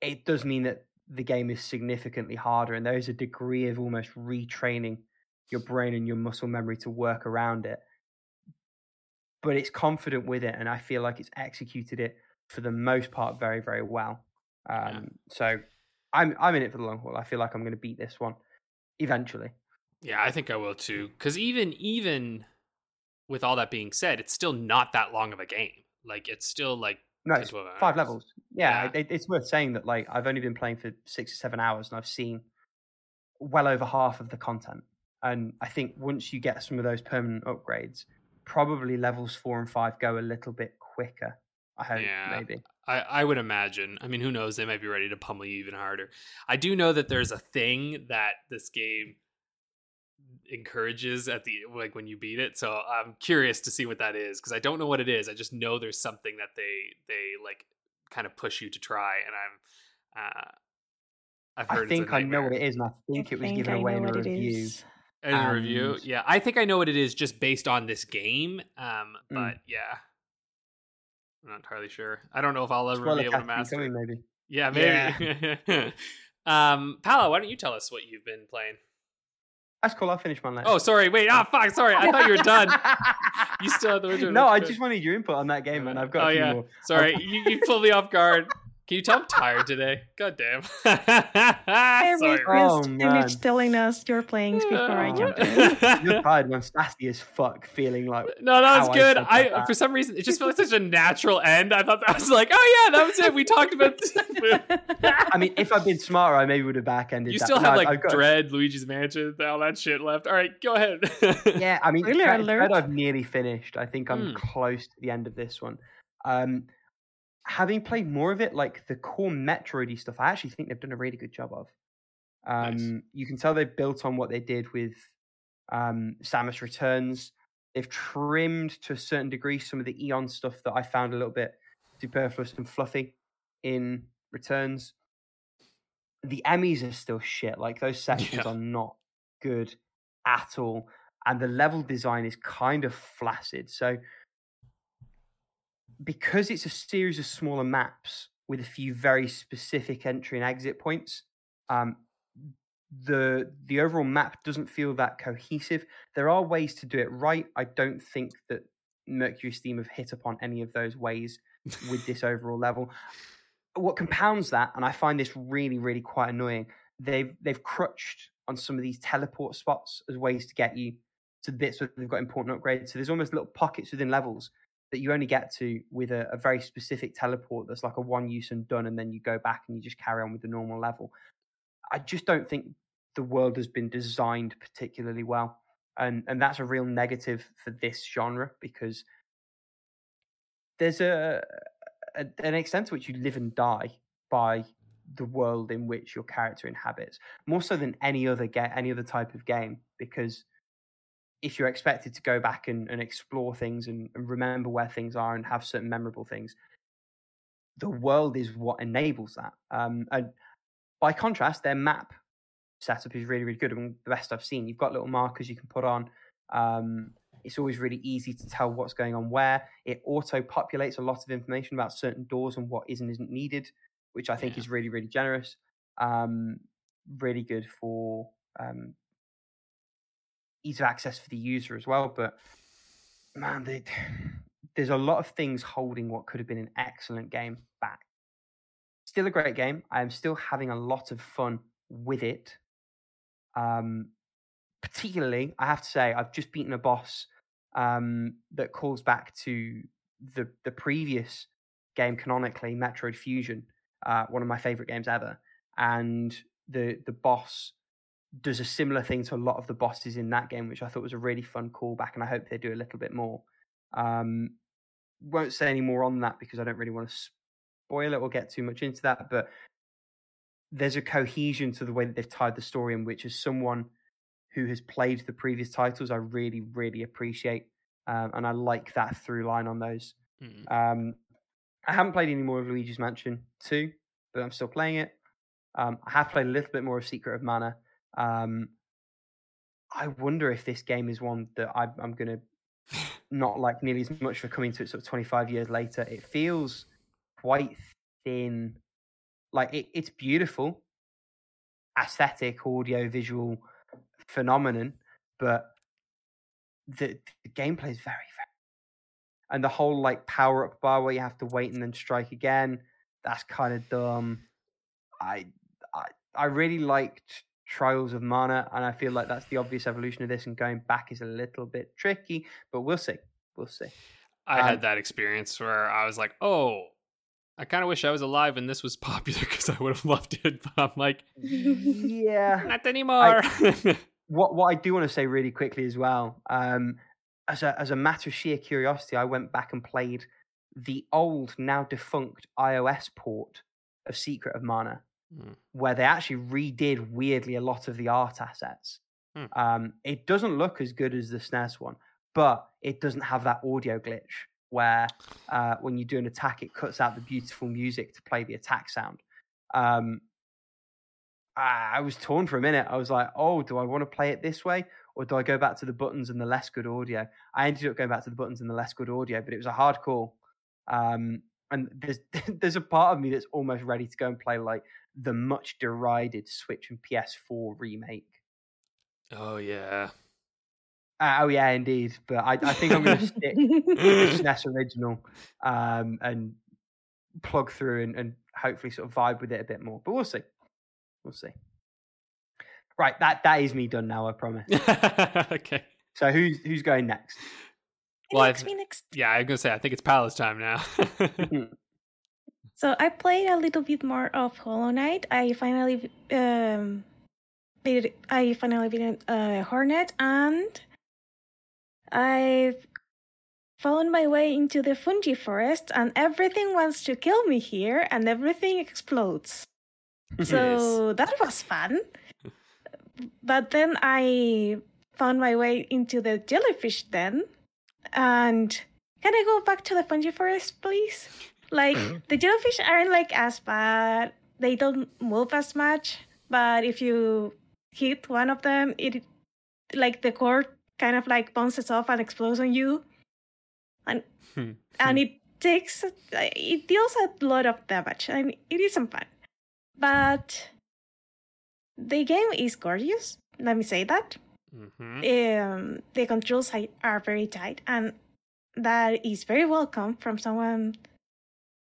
it does mean that the game is significantly harder and there is a degree of almost retraining your brain and your muscle memory to work around it but it's confident with it and i feel like it's executed it for the most part very very well um, Yeah. so i'm i'm in it for the long haul i feel like i'm going to beat this one eventually Yeah, I think I will too. Because even even with all that being said, it's still not that long of a game. Like it's still like no it's five levels yeah, Yeah. It, it's worth saying that like i've only been playing for six or seven hours and i've seen well over half of the content and i think once you get some of those permanent upgrades probably levels four and five go a little bit quicker i hope Yeah. maybe I, I would imagine. I mean, who knows? They might be ready to pummel you even harder. I do know that there's a thing that this game encourages at the like when you beat it. So I'm curious to see what that is because I don't know what it is. I just know there's something that they they like kind of push you to try, and I'm uh, I've i think it's a i know what it is and i think I it was think given I away in a what review is. In a review, yeah, I think I know what it is just based on this game. Um, Mm. but yeah, I'm not entirely sure. I don't know if I'll ever Spoiler be able to master. it. incoming, maybe Yeah, maybe. um, Pala, why don't you tell us what you've been playing? that's cool i'll finish my list Oh, sorry. Wait. Ah, fuck. Sorry. I thought you were done. You still have the original. no i just wanted your input on that game and i've got Oh a few yeah. more Sorry. You, you pulled me off guard. Can you tell I'm tired today? God damn. Eric, sorry. Oh, just man. finish telling us your playings before I jump in. you're tired and i'm sassy as fuck feeling like No, that was how I good. I, about for some reason it just felt like such a natural end. I thought that was like, oh yeah, that was it. We talked about. I mean, if I'd been smarter, I maybe would have back ended. you that. still No, have I've- like I've got- Dread, Luigi's Mansion, all that shit left. All right, go ahead. Yeah, I mean, Spoiler Dread, alert. Dread I've nearly finished. I think I'm Hmm. close to the end of this one. Um, having played more of it, like the core Metroidy stuff, I actually think they've done a really good job of. Um, Nice. You can tell they've built on what they did with um, Samus Returns. They've trimmed to a certain degree some of the Aeion stuff that I found a little bit superfluous and fluffy in Returns. The Emmys are still shit. Like those sections Yeah. are not good at all. and the level design is kind of flaccid. So because it's a series of smaller maps with a few very specific entry and exit points, um, the the overall map doesn't feel that cohesive. There are ways to do it right. I don't think that Mercury Steam have hit upon any of those ways with this overall level. What compounds that, and I find this really, really quite annoying, they've they've crutched on some of these teleport spots as ways to get you to the bits where they've got important upgrades. So there's almost little pockets within levels that you only get to with a, a very specific teleport that's like a one use and done, and then you go back and you just carry on with the normal level. I just don't think the world has been designed particularly well. And and that's a real negative for this genre because there's a, a an extent to which you live and die by the world in which your character inhabits, more so than any other get any other type of game. Because if you're expected to go back and, and explore things and, and remember where things are and have certain memorable things, the world is what enables that. Um, and by contrast, their map setup is really, really good. and the best I've seen. You've got little markers you can put on. Um, it's always really easy to tell what's going on where. It auto populates a lot of information about certain doors and what is and isn't needed, which I think Yeah. is really, really generous. Um, really good for um, ease of access for the user as well. But man, they, there's a lot of things holding what could have been an excellent game back. Still a great game. I am still having a lot of fun with it. Um, particularly, I have to say, I've just beaten a boss um, that calls back to the the previous game canonically, Metroid Fusion, uh, one of my favorite games ever. And the the boss does a similar thing to a lot of the bosses in that game, which I thought was a really fun callback, and I hope they do a little bit more. Um, won't say any more on that because I don't really want to spoil it or get too much into that, but there's a cohesion to the way that they've tied the story in, which is someone who has played the previous titles, I really, really appreciate. Um, and I like that through line on those. Mm. Um, I haven't played any more of Luigi's Mansion 2, but I'm still playing it. Um, I have played a little bit more of Secret of Mana. Um, I wonder if this game is one that I, I'm going to not like nearly as much for coming to it sort of 25 years later. It feels quite thin. Like it, it's beautiful, aesthetic, audio, visual phenomenon, but the, the gameplay is very, very. And the whole like power up bar where you have to wait and then strike again, that's kind of dumb. I, I, I really liked Trials of Mana, and I feel like that's the obvious evolution of this. And going back is a little bit tricky, but we'll see. We'll see. I Um, had that experience where I was like, oh, I kind of wish I was alive and this was popular because I would have loved it. But I'm like, yeah. not anymore. What what I do want to say really quickly as well, um, as a as a matter of sheer curiosity, I went back and played the old, now defunct iOS port of Secret of Mana, Hmm. where they actually redid weirdly a lot of the art assets. Hmm. Um, it doesn't look as good as the SNES one, but it doesn't have that audio glitch where uh, when you do an attack, it cuts out the beautiful music to play the attack sound. Um, I I was torn for a minute. I was like, oh, do I want to play it this way? Or do I go back to the buttons and the less good audio? I ended up going back to the buttons and the less good audio, but it was a hard call. Um, and there's there's a part of me that's almost ready to go and play like the much derided Switch and PS4 remake. oh, yeah. Uh, oh yeah, indeed. But I, I think I'm going to stick with the SNES original um, and plug through and, and hopefully sort of vibe with it a bit more. But we'll see. We'll see. Right, that that is me done now. I promise. okay. So who's who's going next? Well, I th-. Yeah, I'm to say, I think it's Pala's time now. So I played a little bit more of Hollow Knight. I finally um, beat, I finally beat uh, Hornet, and I've found my way into the fungi forest, and everything wants to kill me here, and everything explodes. So that was fun. But then I found my way into the jellyfish den, and can I go back to the fungi forest, please? Like the jellyfish aren't like as bad. They don't move as much, but if you hit one of them, it like the core kind of like bounces off and explodes on you, and Hmm. and it takes it deals a lot of damage, and it isn't fun. But the game is gorgeous. Let me say that. Mhm. Um, the controls are very tight, and that is very welcome from someone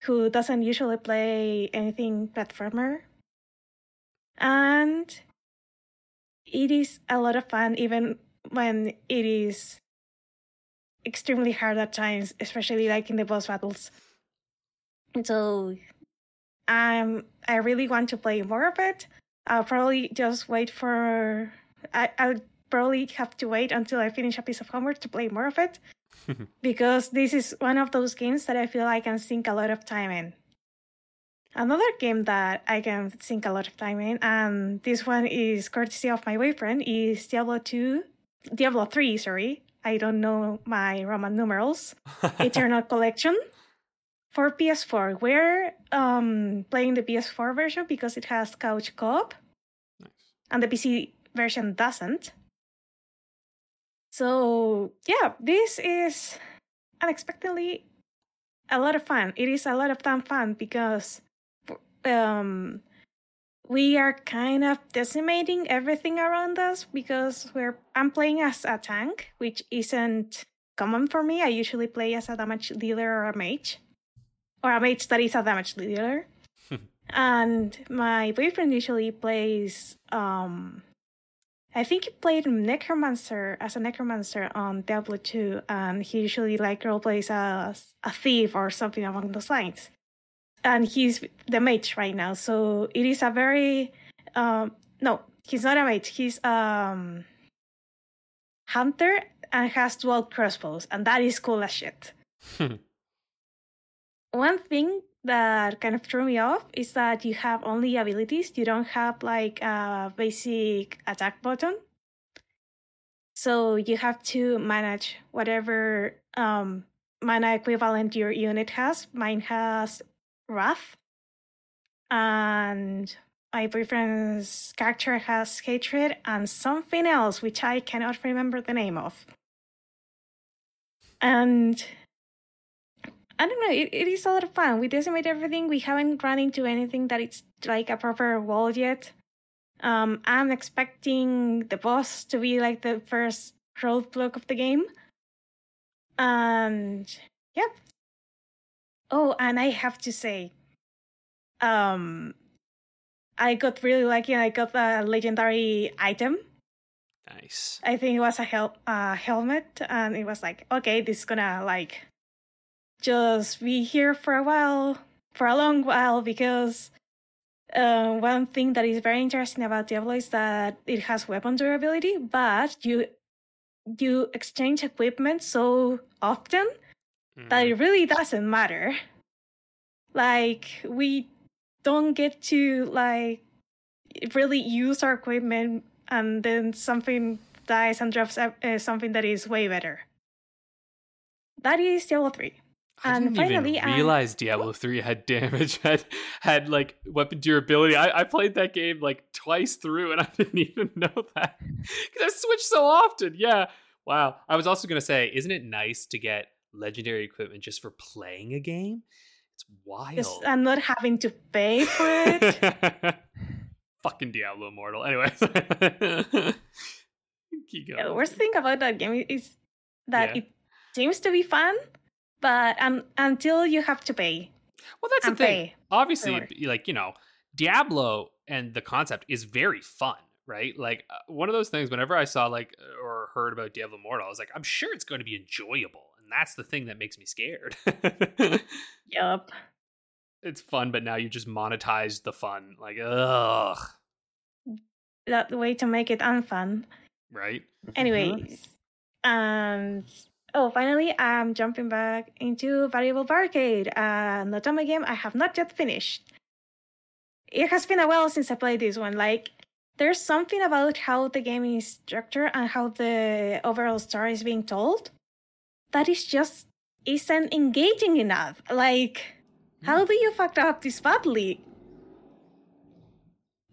who doesn't usually play anything platformer. And it is a lot of fun, even when it is extremely hard at times, especially like in the boss battles. So, um, I really want to play more of it. I'll probably just wait for. I, I'll probably have to wait until I finish a piece of homework to play more of it because this is one of those games that I feel I can sink a lot of time in. Another game that I can sink a lot of time in, and this one is courtesy of my boyfriend, is Diablo 2, Diablo 3, sorry. I don't know my Roman numerals. Eternal Collection for PS4. We're um, playing the PS4 version because it has couch co-op, Nice. and the PC version doesn't. So yeah, this is unexpectedly a lot of fun. It is a lot of damn fun because um, we are kind of decimating everything around us because we're I'm playing as a tank, which isn't common for me. I usually play as a damage dealer or a mage, or a mage that is a damage dealer. and my boyfriend usually plays um I think he played Necromancer as a Necromancer on Diablo 2, and he usually like role plays as a thief or something along those lines. And he's the mage right now, so it is a very um no, he's not a mage, he's um hunter and has dual crossbows, and that is cool as shit. One thing that kind of threw me off is that you have only abilities. You don't have like a basic attack button. So you have to manage whatever um, mana equivalent your unit has. Mine has Wrath. And my boyfriend's character has Hatred and something else, which I cannot remember the name of. And I don't know. It, it is a lot of fun. We decimate everything. We haven't run into anything that it's like a proper wall yet. Um, I'm expecting the boss to be like the first roadblock of the game. And yep. Oh, and I have to say, um, I got really lucky and I got a legendary item. nice. I think it was a hel- uh, helmet, and it was like, okay, this is gonna like just be here for a while, for a long while, because uh, one thing that is very interesting about Diablo is that it has weapon durability, but you you exchange equipment so often that Mhm. it really doesn't matter. Like we don't get to like really use our equipment, and then something dies and drops uh, uh, something that is way better. That is Diablo three. I and didn't finally, even um, realize Diablo 3 had damage, had had like weapon durability. I, I played that game like twice through and I didn't even know that. Because I switched so often. Yeah. Wow. I was also gonna say, isn't it nice to get legendary equipment just for playing a game? It's wild. Just, I'm not having to pay for it. Fucking Diablo Immortal. Anyway. Keep going. the worst thing about that game is that Yeah. it seems to be fun, but um, until you have to pay Well, that's the thing. pay. obviously Sure. like you know diablo and the concept is very fun right like uh, one of those things whenever i saw like uh, or heard about diablo immortal i was like i'm sure it's going to be enjoyable and that's the thing that makes me scared Yup. it's fun but now you just monetize the fun like ugh That way to make it unfun. right Anyways, and oh, finally, I'm jumping back into Variable Barricade, an Otome game I have not yet finished. It has been a while since I played this one. Like, there's something about how the game is structured and how the overall story is being told that is just isn't engaging enough. Like, how do you fuck up this badly?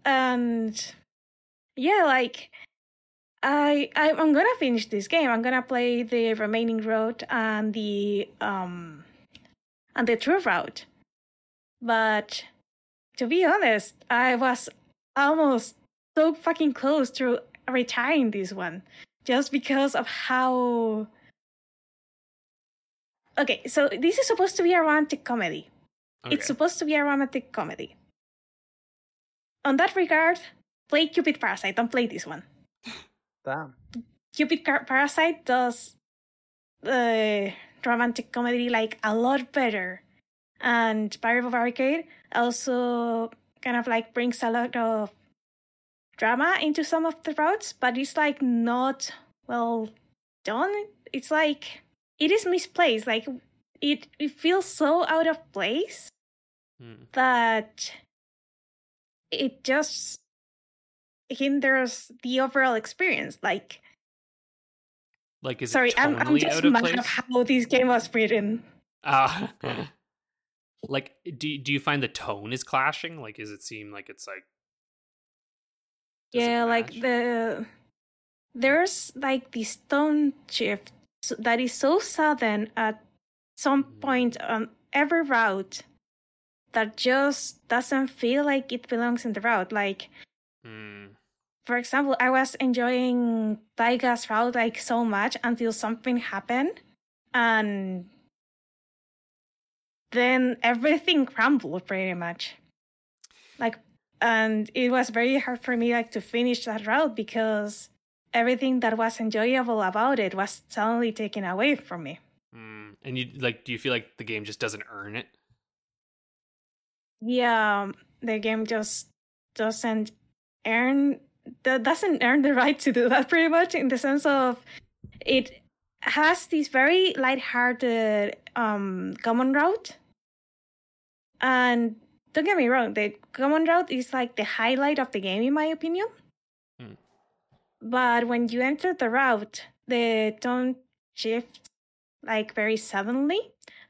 And yeah, like I I'm gonna finish this game. I'm gonna play the remaining route and the um and the true route. But to be honest, I was almost so fucking close to retiring this one just because of how Okay, so this is supposed to be a romantic comedy. Okay. It's supposed to be a romantic comedy. On that regard, play Cupid Parasite. Don't play this one. Damn. Cupid Car- Parasite does the romantic comedy like a lot better, and Variable Barricade also kind of like brings a lot of drama into some of the routes, but it's like not well done. It's like it is misplaced. Like it, it feels so out of place Hmm. that it just hinders the overall experience. Like, Like, is sorry, it I'm, I'm just mad place? of how this game was written. Ah. like, do do you find the tone is clashing? Like, does it seem like it's like? yeah, like the there's like this tone shift that is so sudden at some Mhm. point on every route that just doesn't feel like it belongs in the route. Like Hmm. for example, I was enjoying Taiga's route like so much until something happened, and then everything crumbled pretty much. Like, and it was very hard for me like to finish that route because everything that was enjoyable about it was suddenly taken away from me. Hmm. And you like? Do you feel like the game just doesn't earn it? Yeah, um, the game just doesn't earn that doesn't earn the right to do that pretty much in the sense of it has this very light-hearted um common route. And don't get me wrong the common route is like the highlight of the game in my opinion. Hmm. but when you enter the route the tone shifts like very suddenly.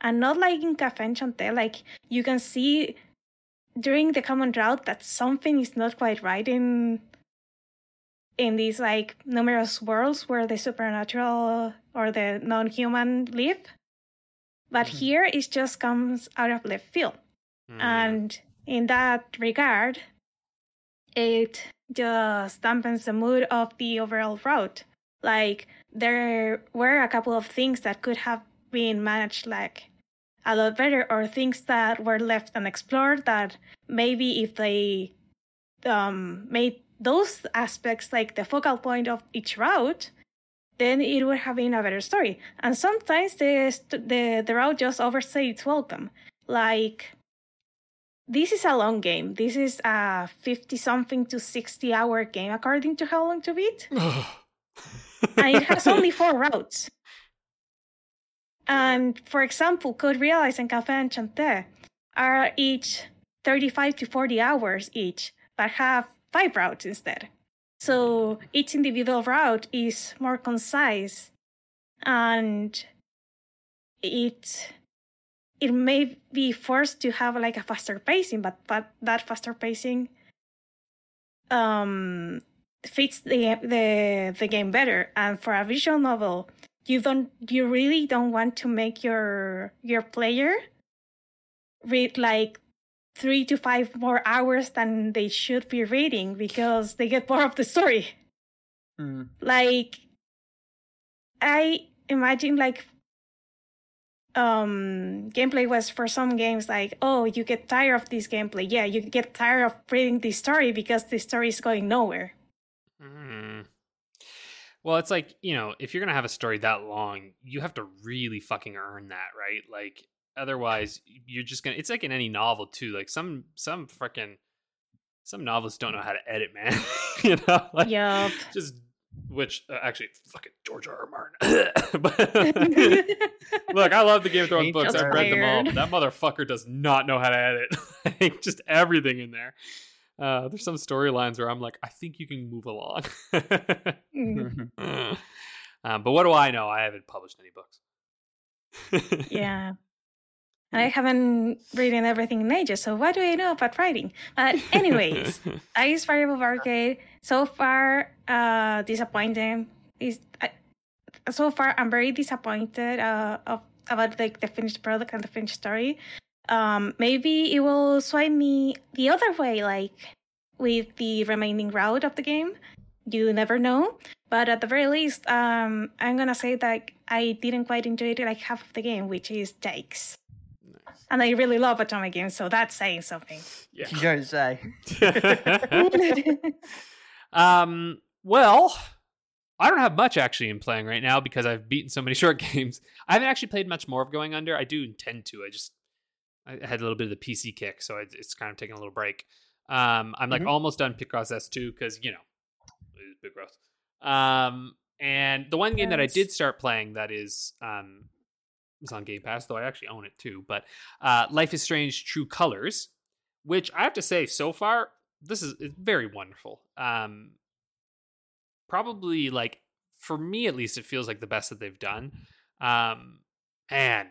And not like in Cafe Enchanté, like you can see during the common route that something is not quite right in in these like numerous worlds where the supernatural or the non-human live but Mhm. here it just comes out of left field Hmm. and in that regard it just dampens the mood of the overall route like there were a couple of things that could have been managed like a lot better or things that were left unexplored that maybe if they um, made those aspects like the focal point of each route then it would have been a better story. And sometimes the the, the route just overstayed its welcome. Like this is a long game. This is a 50 something to 60 hour game according to how long to beat. And it has only four routes. And for example, Code Realize and Cafe Enchanté are each 35 to 40 hours each, but have five routes instead. So each individual route is more concise and it it may be forced to have like a faster pacing, but, but that faster pacing um fits the the the game better. And for a visual novel, you don't you really don't want to make your your player read like three to five more hours than they should be reading because they get bored of the story. Mm. Like I imagine like um gameplay was for some games like oh you get tired of this gameplay yeah you get tired of reading the story because the story is going nowhere Mm. Well, it's like, you know, if you're going to have a story that long, you have to really fucking earn that, right? Like otherwise you're just going to it's like in any novel too. Like some some freaking some novelists don't know how to edit, man. you know, like just which uh, actually fucking George R. R. Martin. but Look, I love the Game of Thrones books. I've read them all, but that motherfucker does not know how to edit. like, just everything in there. Uh, there's some storylines where I'm like, I think you can move along. Mm, um, but what do I know? I haven't published any books. yeah. And i haven't written everything in ages so what do i know about writing? But anyways ice Variable Barricade so far uh disappointing is I so far i'm very disappointed uh of about like the finished product and the finished story um maybe it will sway me the other way like with the remaining route of the game you never know but at the very least um i'm gonna say that i didn't quite enjoy it like half of the game which is takes and i really love Otomate games so that's saying something Yeah. You don't say. um. Well, I don't have much actually in playing right now because I've beaten so many short games. I haven't actually played much more of Going Under. I do intend to. I just I had a little bit of the PC kick, so it's kind of taking a little break. Um, I'm like Mhm. almost done Picross S2 because you know, it's Picross. Um, and the one game that I did start playing that is um is on Game Pass, though I actually own it too. But uh, Life is Strange: True Colors, which I have to say, so far this is it's very wonderful. Um, probably like for me at least, it feels like the best that they've done. Um, and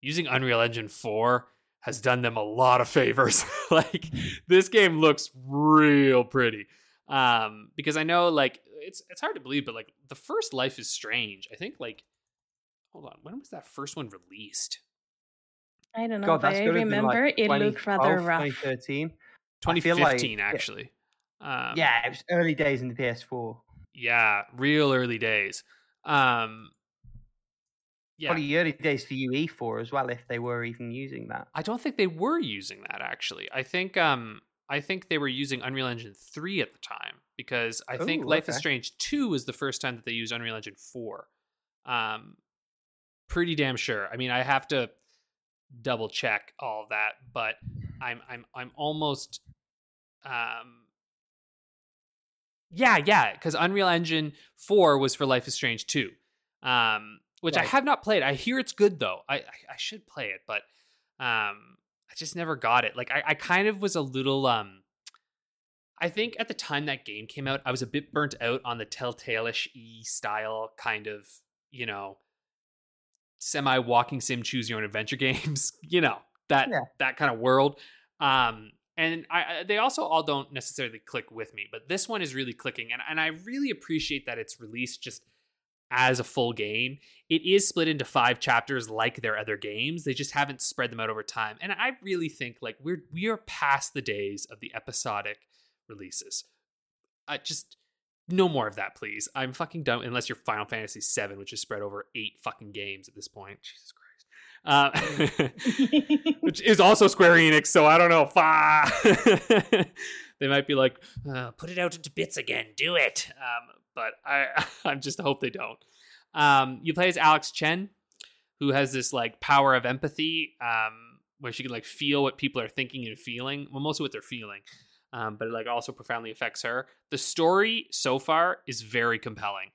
using Unreal Engine 4 has done them a lot of favors. like this game looks real pretty. Um, because I know like it's it's hard to believe, but like the first Life is Strange, I think like hold on, when was that first one released? i don't know God, but i gotta have been, remember like, it looked rather rough 2013. I feel like- 2015 yeah. actually. Um, yeah, it was early days in the PS4. yeah, real early days. Um, yeah, Probably early days for UE4 as well, if they were even using that. I don't think they were using that actually. I think um I think they were using Unreal Engine 3 at the time because I think Ooh, Life is. Strange 2 was the first time that they used Unreal Engine 4. Um pretty damn sure. I mean, I have to double check all that, but I'm I'm I'm almost um yeah, yeah, because Unreal Engine 4 was for Life is Strange 2. Um which I have not played. I hear it's good though. I I, I should play it, but um I just never got it. Like I, I kind of was a little um I think at the time that game came out, I was a bit burnt out on the telltale-ish e style kind of, you know, semi walking sim choose your own adventure games, you know, that Yeah. that kind of world. Um and I, I they also all don't necessarily click with me, but this one is really clicking and and I really appreciate that it's released just as a full game. It is split into five chapters like their other games. They just haven't spread them out over time. And I really think like we're we are past the days of the episodic releases. I just no more of that, please. I'm fucking done unless you're Final Fantasy VII, which is spread over eight fucking games at this point. Jesus Christ. Uh, which is also Square Enix, so I don't know. Fa- they might be like, uh, put it out into bits again, do it. Um, but I, I just hope they don't. Um, you play as Alex Chen, who has this like power of empathy, um, where she can like feel what people are thinking and feeling. Well, mostly what they're feeling, um, but it like also profoundly affects her. The story so far is very compelling.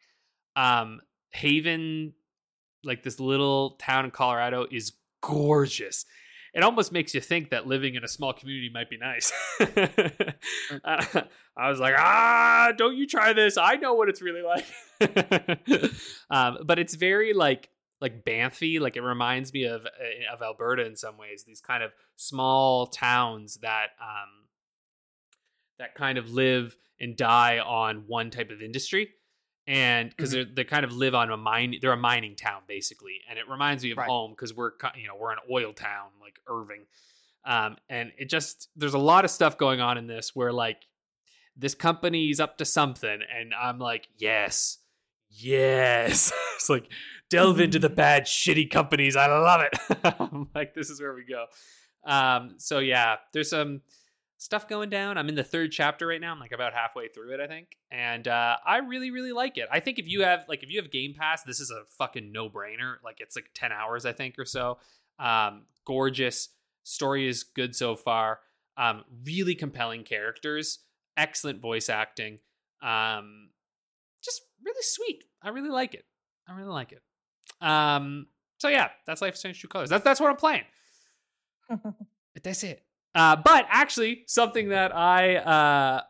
Um, Haven, like this little town in Colorado, is gorgeous. It almost makes you think that living in a small community might be nice. I I was like, ah, don't you try this? I know what it's really like. um, but it's very like like Banffy. Like it reminds me of uh, of Alberta in some ways. These kind of small towns that um, that kind of live and die on one type of industry and because Mhm. they they kind of live on a mine they're a mining town basically and it reminds me of Right. home because we're you know we're an oil town like irving um and it just there's a lot of stuff going on in this where like this company's up to something and i'm like yes yes it's like delve into the bad shitty companies i love it i'm like this is where we go um so yeah there's some stuff going down. I'm in the third chapter right now. I'm like about halfway through it, I think, and uh, I really, really like it. I think if you have like if you have Game Pass, this is a fucking no brainer. Like it's like ten hours, I think, or so. Um, gorgeous story is good so far. Um, really compelling characters, excellent voice acting. Um, just really sweet. I really like it. I really like it. Um, so yeah, that's Life is Strange True Colors. That's that's what I'm playing. That's it. Uh, but actually, something that I uh,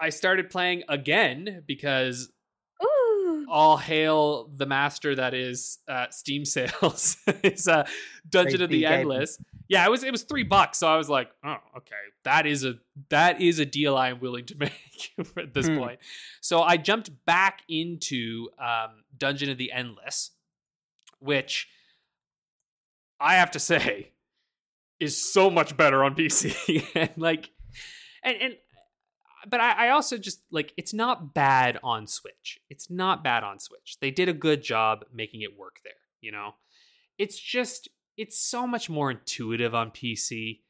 I started playing again because Ooh. all hail the master that is uh, Steam sales is uh, Dungeon They of the de-gave. Endless. Yeah, it was it was three bucks, so I was like, oh, okay, that is a that is a deal I am willing to make at this Hmm. point. So I jumped back into um, Dungeon of the Endless, which I have to say is so much better on PC, and like, and and but I, I also just like it's not bad on Switch. It's not bad on Switch. They did a good job making it work there. You know, it's just it's so much more intuitive on PC,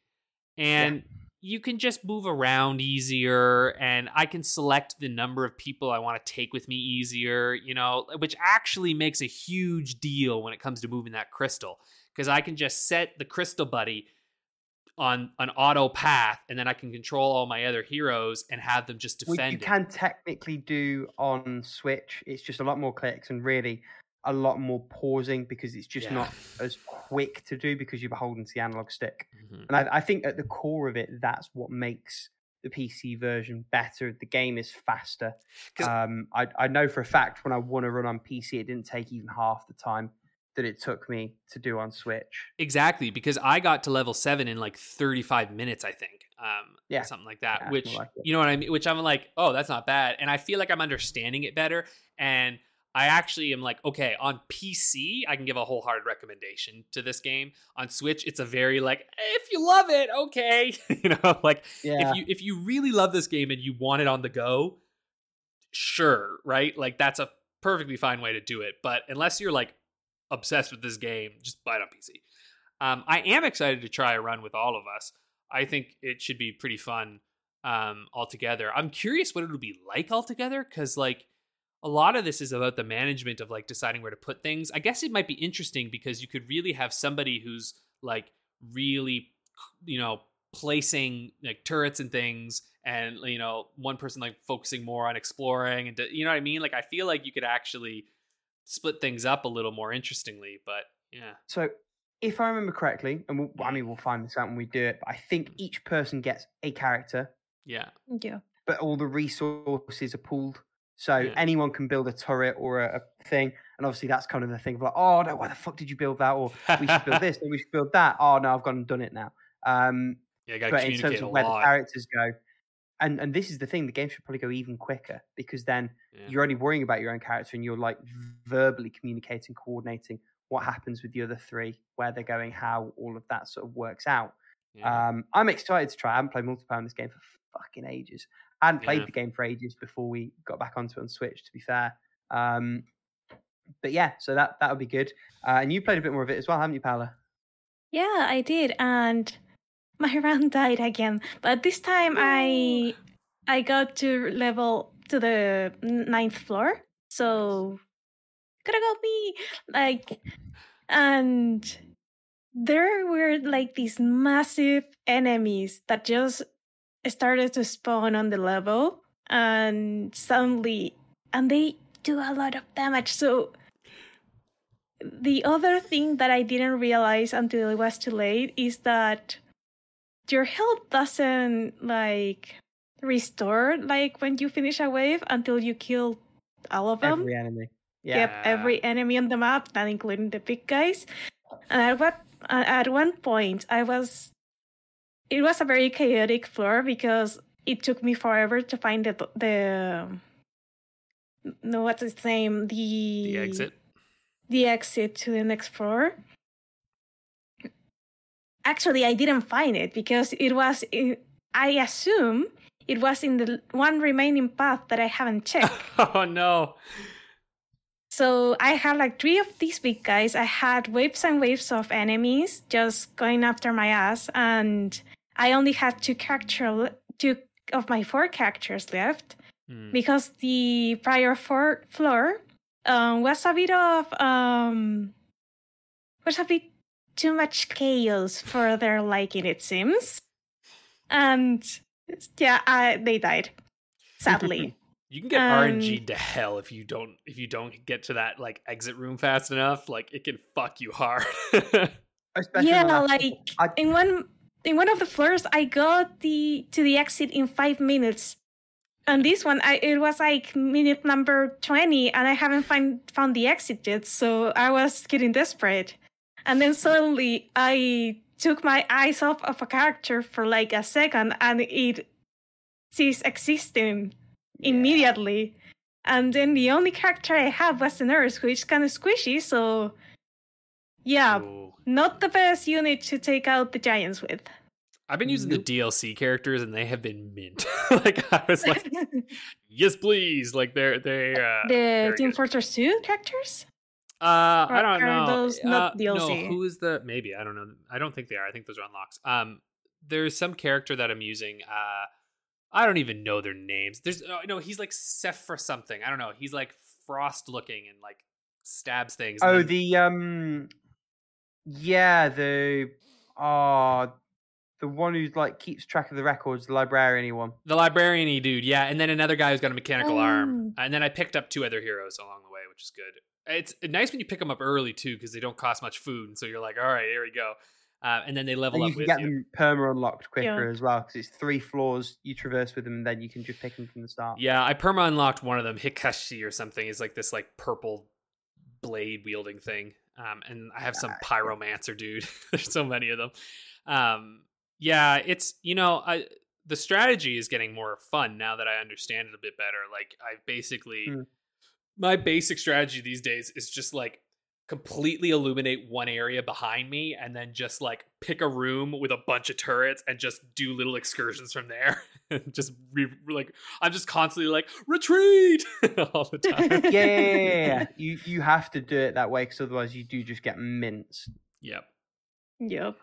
and you can just move around easier, and I can select the number of people I want to take with me easier. You know, which actually makes a huge deal when it comes to moving that crystal because I can just set the crystal buddy on an auto path, and then I can control all my other heroes and have them just defend. you it. can technically do on Switch. It's just a lot more clicks and really a lot more pausing because it's just Yeah. not as quick to do because you're beholden to the analog stick. Mhm. And I, I think at the core of it, that's what makes the PC version better. The game is faster. Um, I, I know for a fact when I want to run on PC, it didn't take even half the time that it took me to do on Switch. Exactly, because I got to level seven in like 35 minutes, I think. Um, Yeah. something like that. Yeah, which like you know what I mean? Which I'm like, oh, that's not bad. And I feel like I'm understanding it better. And I actually am like, okay, on PC, I can give a wholehearted recommendation to this game. On Switch, it's a very like, if you love it, okay. you know, like Yeah. if you if you really love this game and you want it on the go, sure, right? Like that's a perfectly fine way to do it. But unless you're like obsessed with this game, just buy it on PC. Um, I am excited to try a run with all of us. I think it should be pretty fun um, altogether. I'm curious what it'll be like altogether because like a lot of this is about the management of like deciding where to put things. I guess it might be interesting because you could really have somebody who's like really, you know, placing like turrets and things, and you know, one person like focusing more on exploring, and do- you know what I mean. Like I feel like you could actually split things up a little more interestingly. But yeah, So, if I remember correctly, and we'll, I mean, we'll find this out when we do it, but I think each person gets a character, yeah, Yeah. but all the resources are pooled. So Yeah. anyone can build a turret or a, a thing, and obviously that's kind of the thing of like, oh no, why the fuck did you build that? Or we should build this, or we should build that. Oh no, I've gone and done it now. Um, yeah. Gotta but in terms of a where the characters go, and and this is the thing, the game should probably go even quicker because then Yeah. you're only worrying about your own character and you're like verbally communicating, coordinating what happens with the other three, where they're going, how all of that sort of works out. Yeah. Um, I'm excited to try. I haven't played multiplayer in this game for fucking ages. I hadn't played Yeah. the game for ages before we got back onto it on Switch. To be fair, um, but yeah, so that that would be good. Uh, and you played a bit more of it as well, haven't you, Paula? Yeah, I did, and my run died again. But this time I I got to level to the ninth floor, so gotta go me like, and there were like these massive enemies that just started to spawn on the level, and suddenly, and they do a lot of damage. So the other thing that I didn't realize until it was too late is that your health doesn't like restore like when you finish a wave until you kill all of them. Every enemy. Yeah. Yep, every enemy on the map, not including the big guys. And at what uh, at one point, I was it was a very chaotic floor because it took me forever to find the the no what's its name the the exit. the exit to the next floor. Actually, I didn't find it because it was. I assume it was in the one remaining path that I haven't checked. oh no. so I had like three of these big guys. I had waves and waves of enemies just going after my ass, and I only had two character two of my four characters left Hmm. because the prior four floor um, was a bit of um, was a bit too much chaos for their liking, it seems. And yeah, I, they died. Sadly, You can get Um, RNG to hell if you don't if you don't get to that like exit room fast enough. Like it can fuck you hard. Yeah, on the last- like I- in one in one of the floors, I got the to the exit in five minutes. On this one, I it was like minute number twenty, and I haven't find found the exit yet. So I was getting desperate, and then suddenly I took my eyes off of a character for like a second and it ceased existing immediately. And then the only character I have was the nurse, who is kind of squishy, so yeah, Ooh. not the best unit to take out the giants with. I've been using the DLC characters and they have been mint. like I was like, yes, please. Like they're they uh the Team good. Fortress 2 characters? Uh, I don't are know. those not Uh, DLC? No, who is the? Maybe I don't know. I don't think they are. I think those are unlocks. Um, there's some character that I'm using. Uh, I don't even know their names. There's oh, no. He's like Seph or something. I don't know. He's like frost looking and like stabs things. Oh, then- the um, yeah, the ah, the one who's like keeps track of the records, the librarian one. the librarian dude. Yeah, and then another guy who's got a mechanical arm. Oh. And then I picked up two other heroes along the way, which is good. It's nice when you pick them up early too, because they don't cost much food. And so you're like, all right, here we go. Uh, and then they level And up you can with get you. them perma unlocked quicker Yeah. as well because it's three floors you traverse with them, and then you can just pick them from the start. Yeah, I perma unlocked one of them. Hikashi or something is like this like purple blade wielding thing. Um, and I have some pyromancer dude. There's so many of them. Um, yeah, it's you know, I the strategy is getting more fun now that I understand it a bit better. Like I basically Hmm. My basic strategy these days is just like completely illuminate one area behind me and then just like pick a room with a bunch of turrets and just do little excursions from there and just re- like i'm just constantly like retreat all the time yeah, yeah, yeah, yeah, yeah. you you have to do it that way because otherwise you do just get minced. yep Yep.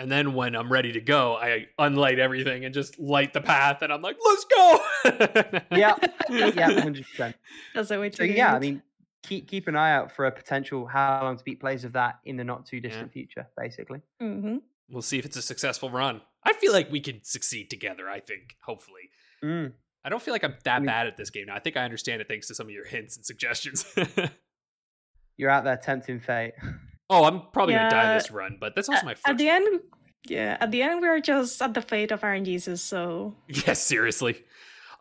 And then when i'm ready to go i unlight everything and just light the path and i'm like let's go Yeah, yeah, hundred percent. That's the way to So yeah, I mean, keep keep an eye out for a potential how long to beat plays of that in the not too distant future, basically. hmm we'll see if it's a successful run i feel like we can succeed together i think hopefully Mm. I don't feel like I'm that mean- bad at this game now. I think I understand it thanks to some of your hints and suggestions. You're out there tempting fate. oh, I'm probably gonna die Yeah. this run, but that's also my At first. the end, yeah, at the end, we're just at the fate of Iron Jesus, so Yes, seriously.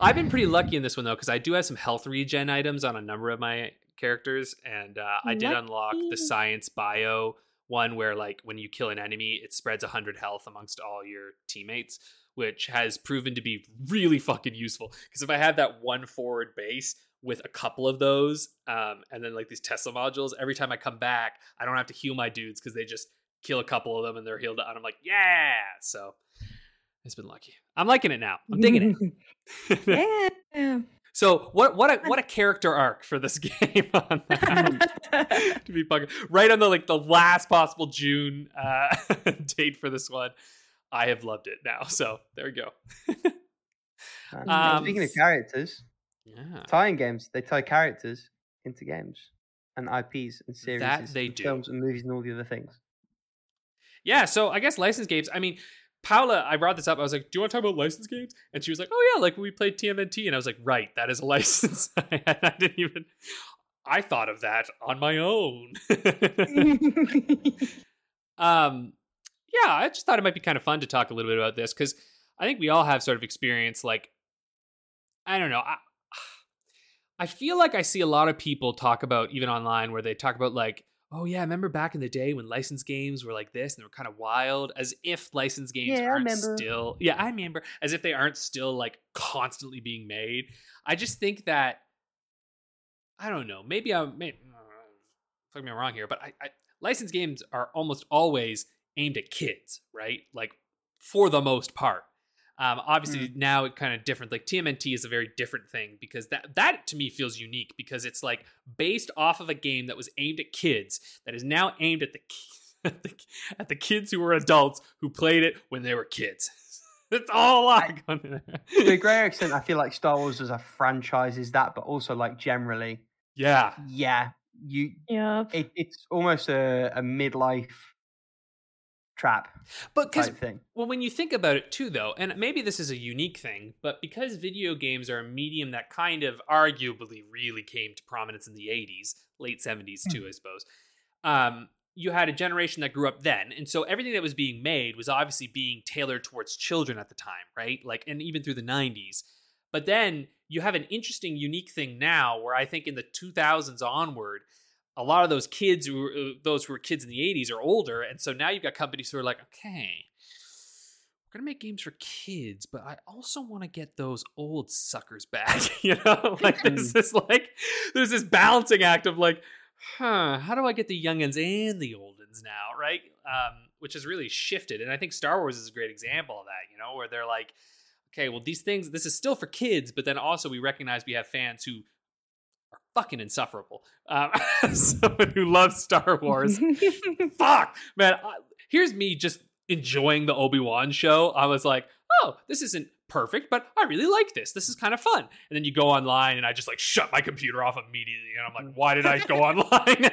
I've been pretty lucky in this one though, because I do have some health regen items on a number of my characters, and uh, I did unlock the science bio one where, like, when you kill an enemy, it spreads 100 health amongst all your teammates, which has proven to be really fucking useful. Because if I have that one forward base with a couple of those, um, and then like these Tesla modules, every time I come back, I don't have to heal my dudes because they just kill a couple of them and they're healed. And I'm like, yeah. So it's been lucky. I'm liking it now. I'm digging it. yeah. So what what a what a character arc for this game on that. to be fucking right on the like the last possible June uh, date for this one. I have loved it now. So there we go. Um, Um, speaking of characters, Yeah. tie-in games they tie characters into games and IPs and series, That they and do. films and movies and all the other things. Yeah, so I guess licensed games. I mean, Paula, I brought this up. I was like, "Do you want to talk about licensed games?" And she was like, "Oh yeah, like when we played TMNT." And I was like, "Right, that is a license." I didn't even. I thought of that on my own. um, yeah, I just thought it might be kind of fun to talk a little bit about this because I think we all have sort of experience. Like, I don't know. I, I feel like I see a lot of people talk about even online where they talk about like, oh yeah, remember back in the day when licensed games were like this and they were kind of wild, as if licensed games Yeah, aren't still. Yeah, I remember, as if they aren't still like constantly being made. I just think that I don't know. Maybe I'm. Maybe, mm, fuck me wrong here, but I, I licensed games are almost always aimed at kids, right? Like for the most part. Um, obviously now it kind of different. Like TMNT is a very different thing because that that to me feels unique because it's like based off of a game that was aimed at kids that is now aimed at the at the, at the kids who were adults who played it when they were kids. It's all a lot. going there. to a greater extent, I feel like Star Wars as a franchise is that, but also like generally, yeah, yeah, you yep. it, it's almost a, a midlife trap but because. Well, when you think about it too, though, and maybe this is a unique thing, but because video games are a medium that kind of arguably really came to prominence in the 80s, late 70s too, I suppose, um, you had a generation that grew up then. And so everything that was being made was obviously being tailored towards children at the time, right? Like, and even through the 90s. But then you have an interesting, unique thing now where I think in the 2000s onward, a lot of those kids who were, uh, those who were kids in the 80s are older and so now you've got companies who are like okay we're gonna make games for kids but i also want to get those old suckers back you know? Like there's this like there's this balancing act of like huh how do i get the youngins and the oldins now? Right? Um which has really shifted and i think star wars is a great example of that you know where they're like okay well these things this is still for kids but then also we recognize we have fans who fucking insufferable. Um, someone who loves Star Wars. Fuck, man. I, here's me just enjoying the Obi Wan show. I was like, oh, this isn't perfect, but I really like this. This is kind of fun. And then you go online, and I just like shut my computer off immediately, and I'm like, why did I go online?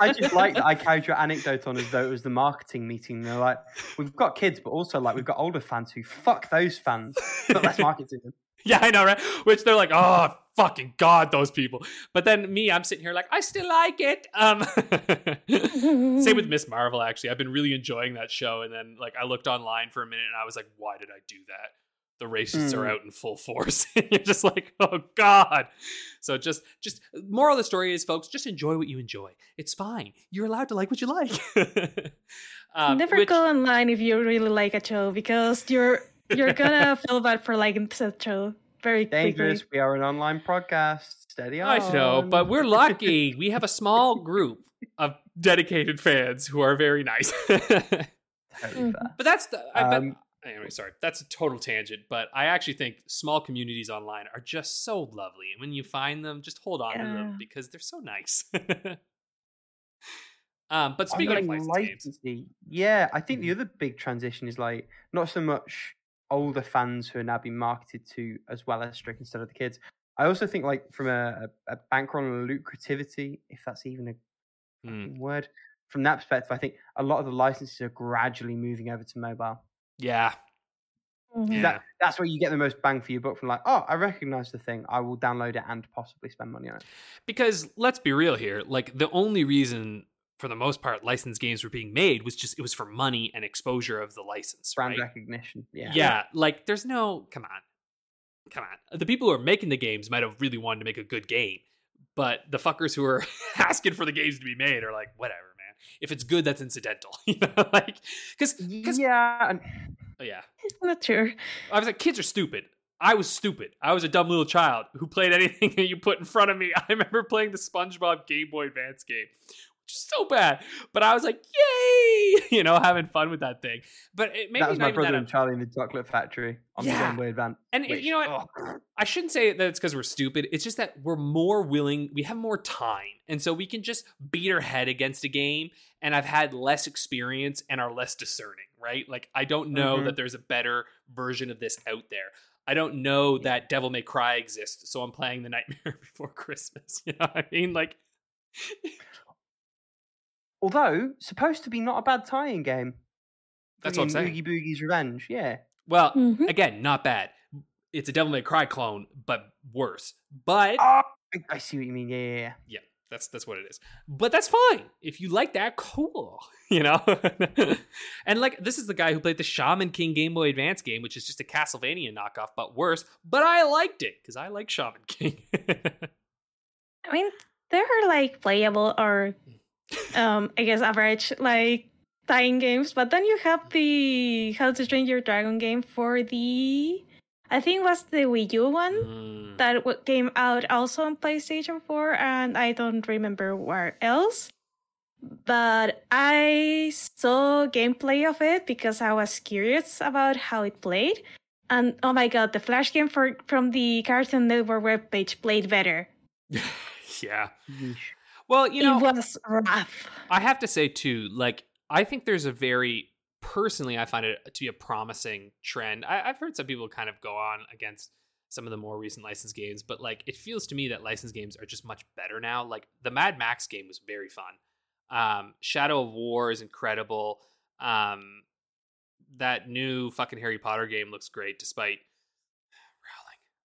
I just like that I carried your anecdote on as though it was the marketing meeting. They're like, we've got kids, but also like we've got older fans who fuck those fans, but let's market to them. Yeah, I know, right? Which they're like, oh, fucking god, those people. But then me, I'm sitting here like, I still like it. Um, same with Miss Marvel. Actually, I've been really enjoying that show. And then like, I looked online for a minute, and I was like, why did I do that? The racists mm. are out in full force. You're just like, oh god. So just, just moral of the story is, folks, just enjoy what you enjoy. It's fine. You're allowed to like what you like. um, Never which, go online if you really like a show because you're you're gonna feel bad for liking such show very dangerous. Quickly. We are an online podcast. Steady on. I know, but we're lucky. we have a small group of dedicated fans who are very nice. Mm-hmm. but that's the. I bet, um, anyway, sorry, that's a total tangent. But I actually think small communities online are just so lovely, and when you find them, just hold on yeah. to them because they're so nice. um, but speaking of licensing games, yeah, I think the other big transition is like not so much older fans who are now being marketed to as well as strict instead of the kids. I also think like from a, a, a bankroll and lucrativity, if that's even a mm. word, from that perspective, I think a lot of the licenses are gradually moving over to mobile. Yeah. Mm-hmm. That, that's where you get the most bang for your buck from like, oh, I recognize the thing. I will download it and possibly spend money on it. Because let's be real here. Like the only reason for the most part, licensed games were being made was just it was for money and exposure of the license, brand right? recognition. Yeah, yeah. Like, there's no come on, come on. The people who are making the games might have really wanted to make a good game, but the fuckers who are asking for the games to be made are like, whatever, man. If it's good, that's incidental, you know, like because yeah, oh, yeah, not true. I was like, kids are stupid. I was stupid. I was a dumb little child who played anything that you put in front of me. I remember playing the SpongeBob Game Boy Advance game, so bad. But I was like, yay, you know, having fun with that thing. But it made that was my brother and Charlie in the Chocolate Factory on yeah. the Game Boy Advance. And which, you know what? Oh. I shouldn't say that it's because we're stupid. It's just that we're more willing. We have more time, and so we can just beat our head against a game. And I've had less experience and are less discerning, right? Like I don't know mm-hmm. that there's a better version of this out there. I don't know that Devil May Cry exists, so I'm playing The Nightmare Before Christmas. You know what I mean? Like Although supposed to be not a bad tie-in game. That's what I'm saying. Oogie Boogie's Revenge, yeah. Well, mm-hmm. again, not bad. It's a Devil May Cry clone, but worse. But oh, I see what you mean. Yeah, yeah, yeah. Yeah, that's that's what it is. But that's fine if you like that. Cool, you know. and like this is the guy who played the Shaman King Game Boy Advance game, which is just a Castlevania knockoff, but worse. But I liked it because I like Shaman King. I mean, they're like playable or um, I guess average like tie-in games. But then you have the How to Train Your Dragon game for the I think was the Wii U one mm. that came out also on PlayStation 4, and I don't remember where else. But I saw gameplay of it because I was curious about how it played. And oh my god, the Flash game for from the Cartoon Network webpage played better. yeah. Well, you know, it was rough. I have to say too, like I think there's a very personally, I find it to be a promising trend. I, have heard some people kind of go on against some of the more recent licensed games, but like it feels to me that licensed games are just much better now. Like the Mad Max game was very fun. Um, Shadow of War is incredible. Um, that new fucking Harry Potter game looks great, despite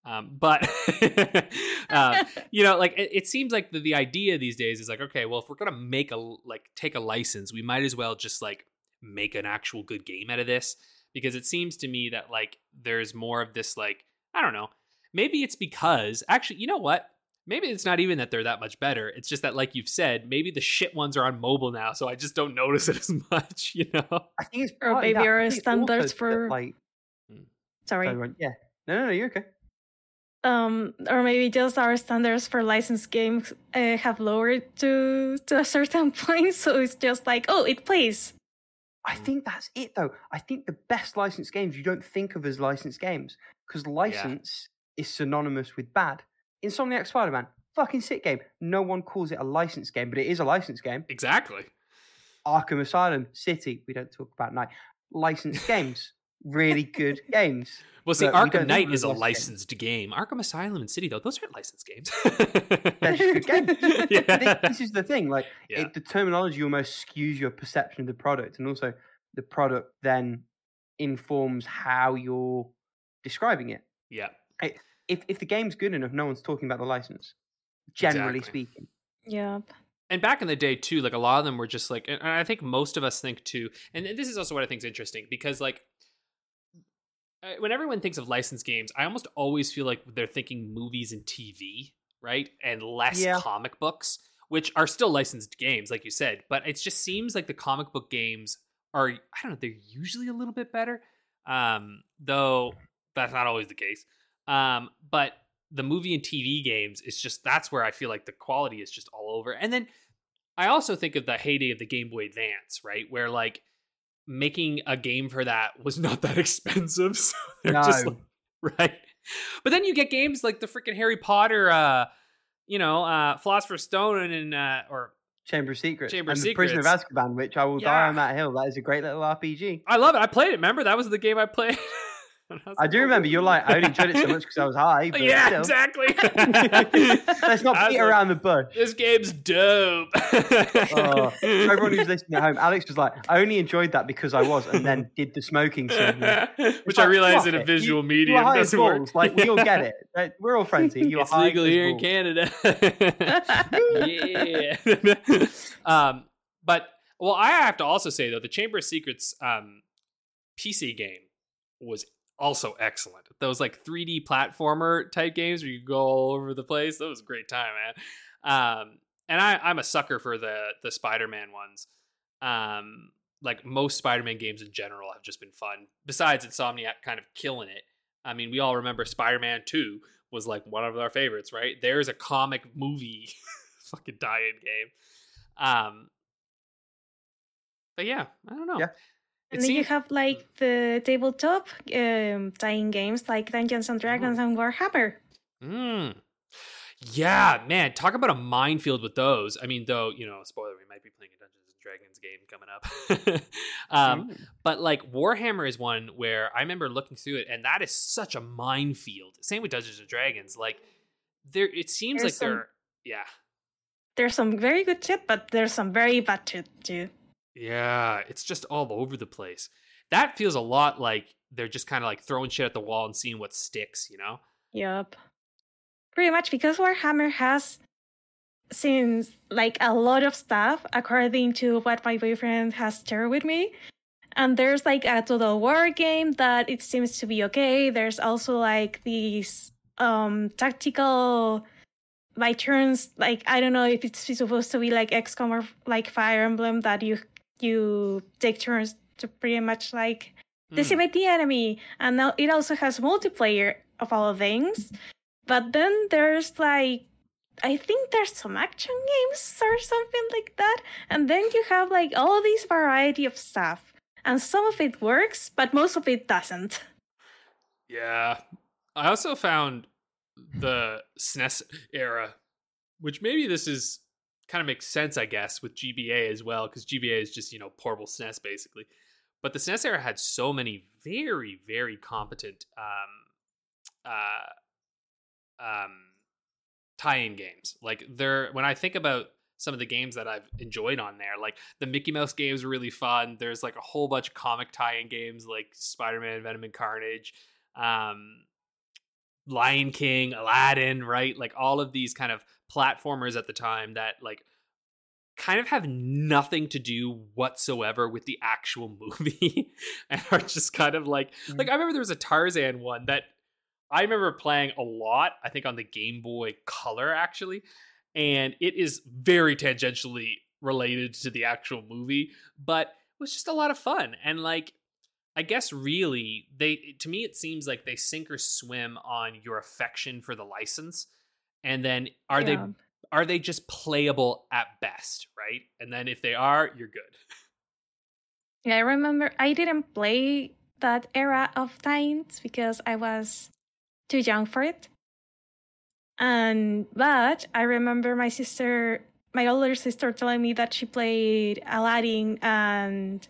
um, but uh, you know, like it, it seems like the, the idea these days is like, okay, well, if we're gonna make a like take a license, we might as well just like make an actual good game out of this because it seems to me that like there's more of this like I don't know, maybe it's because actually, you know what? maybe it's not even that they're that much better. It's just that, like you've said, maybe the shit ones are on mobile now, so I just don't notice it as much. You know? I think it's Or partly maybe our I think it's standards also that, for- like. Sorry. sorry, Yeah. No, no, no. You're okay. Um or maybe just our standards for licensed games uh, have lowered to to a certain point so it's just like oh it plays I think that's it, though. I think the best licensed games you don't think of as licensed games because license is synonymous with bad. Insomniac Spider Man, fucking sick game. No one calls it a licensed game, but it is a licensed game. Exactly. Arkham Asylum, City, we don't talk about night. Licensed games, really good games. Well, see, But we Arkham Knight is a licensed game. Arkham Asylum and City, though, those aren't licensed games. They're just good games. Yeah. Thi- This is the thing, like Yeah. it, the terminology almost skews your perception of the product, and also the product then informs how you're describing it. yeah. if if the game's good enough, no one's talking about the license. Generally Exactly. speaking, yeah and back in the day too like a lot of them were just like and i think most of us think too and this is also what i think is interesting because like when everyone thinks of licensed games i almost always feel like they're thinking movies and tv right and less Yeah. comic books which are still licensed games like you said but it just seems like the comic book games are i don't know they're usually a little bit better um though that's not always the case um but the movie and TV games is just that's where I feel like the quality is just all over. And then I also think of the heyday of the Game Boy Advance, right? Where like making a game for that was not that expensive. So they're just No. like, right. But then you get games like the freaking Harry Potter uh you know, uh Philosopher's Stone and uh or Chamber of Secrets, Chamber of and the Prisoner of Azkaban, which I will Yeah. die on that hill. That is a great little RPG. I love it. I played it. Remember that was the game I played. Was I do "Oh, remember you're like, I only enjoyed it so much because I was high. But Yeah, still. exactly. Let's not I beat like, around the bush. This game's dope. Oh, for everyone who's listening at home, Alex was like, I only enjoyed that because I was, and then did the smoking scene. Which like, I realize in a visual You- medium you were high as doesn't work. balls. Like we all get it. We're all friends here. You are it's high legal here in. Canada. yeah. um, but well, I have to also say though, the Chamber of Secrets um, PC game was also excellent. Those like 3D platformer type games where you go all over the place. That was a great time, man. Um, and I, I'm a sucker for the the Spider-Man ones. Um, like most Spider-Man games in general have just been fun. Besides Insomniac kind of killing it. I mean, we all remember Spider-Man 2 was like one of our favorites, right? There's a comic movie fucking die-in game. Um But yeah, I don't know. Yeah. And then you have like the tabletop um tie-in games like dungeons and dragons and warhammer Mm. Yeah, man, talk about a minefield with those. I mean, though, you know, spoiler, we might be playing a Dungeons and Dragons game coming up. um, Mm. but like Warhammer is one where I remember looking through it, and that is such a minefield. Same with Dungeons and Dragons. Like there, it seems There's like some- they're yeah, there's some very good shit but there's some very bad shit too yeah. It's just all over the place. That feels a lot like they're just kind of like throwing shit at the wall and seeing what sticks. You know? Yep. Pretty much because Warhammer has since like a lot of stuff according to what my boyfriend has shared with me. And there's like a total war game that it seems to be okay. There's also like these um tactical by turns like I don't know if it's supposed to be like XCOM or like Fire Emblem that you you take turns to pretty much like Hmm. decimate the enemy and now it also has multiplayer of all things. But then there's like i think there's some action games or something like that. And then you have like all these variety of stuff. And some of it works but most of it doesn't. Yeah. I also found the SNES era, which maybe this is kind of makes sense, I guess, with GBA as well, because GBA is just, you know, portable SNES basically. But the SNES era had so many very, very competent um uh um tie-in games. Like there when I think about some of the games that I've enjoyed on there, like the Mickey Mouse games were really fun. There's like a whole bunch of comic tie-in games like Spider-Man, Venom and Carnage um Lion King, Aladdin, right? Like all of these kind of platformers at the time that like kind of have nothing to do whatsoever with the actual movie and are just kind of like like mm. I remember there was a Tarzan one that I remember playing a lot. I think on the Game Boy Color actually, and it is very tangentially related to the actual movie, but it was just a lot of fun. And like, I guess really, they to me it seems like they sink or swim on your affection for the license, and then are Yeah. they are they just playable at best, right? And then if they are, you're good. Yeah, I remember I didn't play that era of times because I was too young for it. And but I remember my sister, my older sister, telling me that she played Aladdin and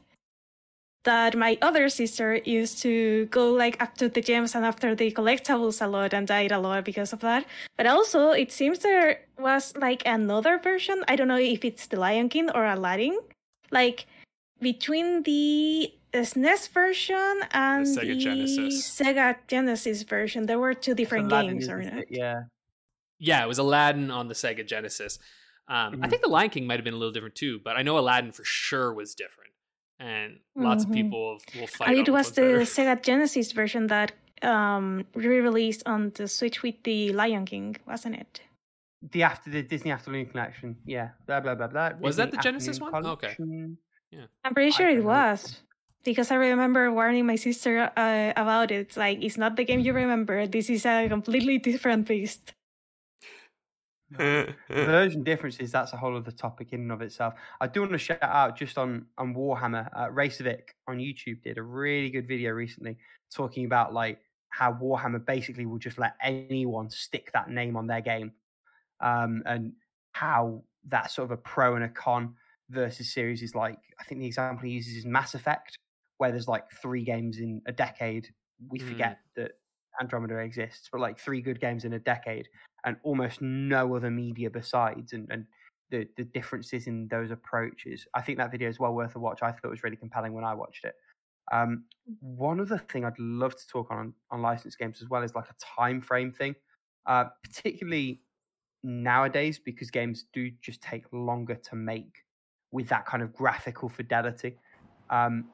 that my other sister used to go like after the gems and after the collectibles a lot and died a lot because of that. But also, it seems there was like another version. I don't know if it's the Lion King or Aladdin. Like between the SNES version and The the Sega Genesis. Sega Genesis version, there were two different Aladdin, games, isn't or it? not? Yeah. Yeah, it was Aladdin on the Sega Genesis. Um, I Mhm. think the Lion King might have been a little different too, but I know Aladdin for sure was different, and lots of Mhm. people will fight. And on it which was the better. Sega Genesis version that um re-released on the Switch with the Lion King, wasn't it? The after the Disney Afternoon Collection. Yeah. Blah blah blah blah. Was that the Genesis Afternoon one? Okay. yeah, I'm pretty I sure it don't know. was. Because I remember warning my sister uh, about it. It's like, it's not the game you remember. This is a completely different beast. version differences that's a whole other topic in and of itself i do want to shout out just on on warhammer uh, Raycevick on youtube did a really good video recently talking about like how warhammer basically will just let anyone stick that name on their game um and how that sort of a pro and a con versus series is like i think the example he uses is mass effect where there's like three games in a decade we Mm. forget that andromeda exists but like three good games in a decade and almost no other media besides and, and the, the differences in those approaches. I think that video is well worth a watch. I thought it was really compelling when I watched it. Um, one other thing I'd love to talk on on licensed games as well is like a time frame thing, uh, particularly nowadays because games do just take longer to make with that kind of graphical fidelity. Um,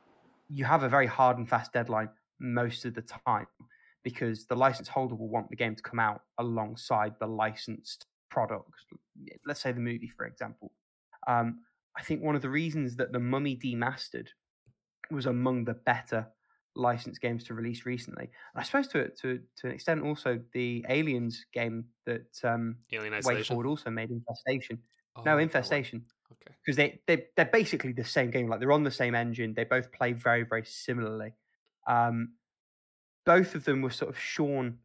you have a very hard and fast deadline most of the time because the license holder will want the game to come out alongside the licensed product. Let's say the movie, for example. Um, I think one of the reasons that the Mummy Demastered was among the better licensed games to release recently, and I suppose to to to an extent also the Aliens game that um, Alien WayForward also made, Infestation. Oh, no. Infestation Okay. because they they they're basically the same game. Like they're on the same engine. They both play very very similarly. Um, both of them were sort of shorn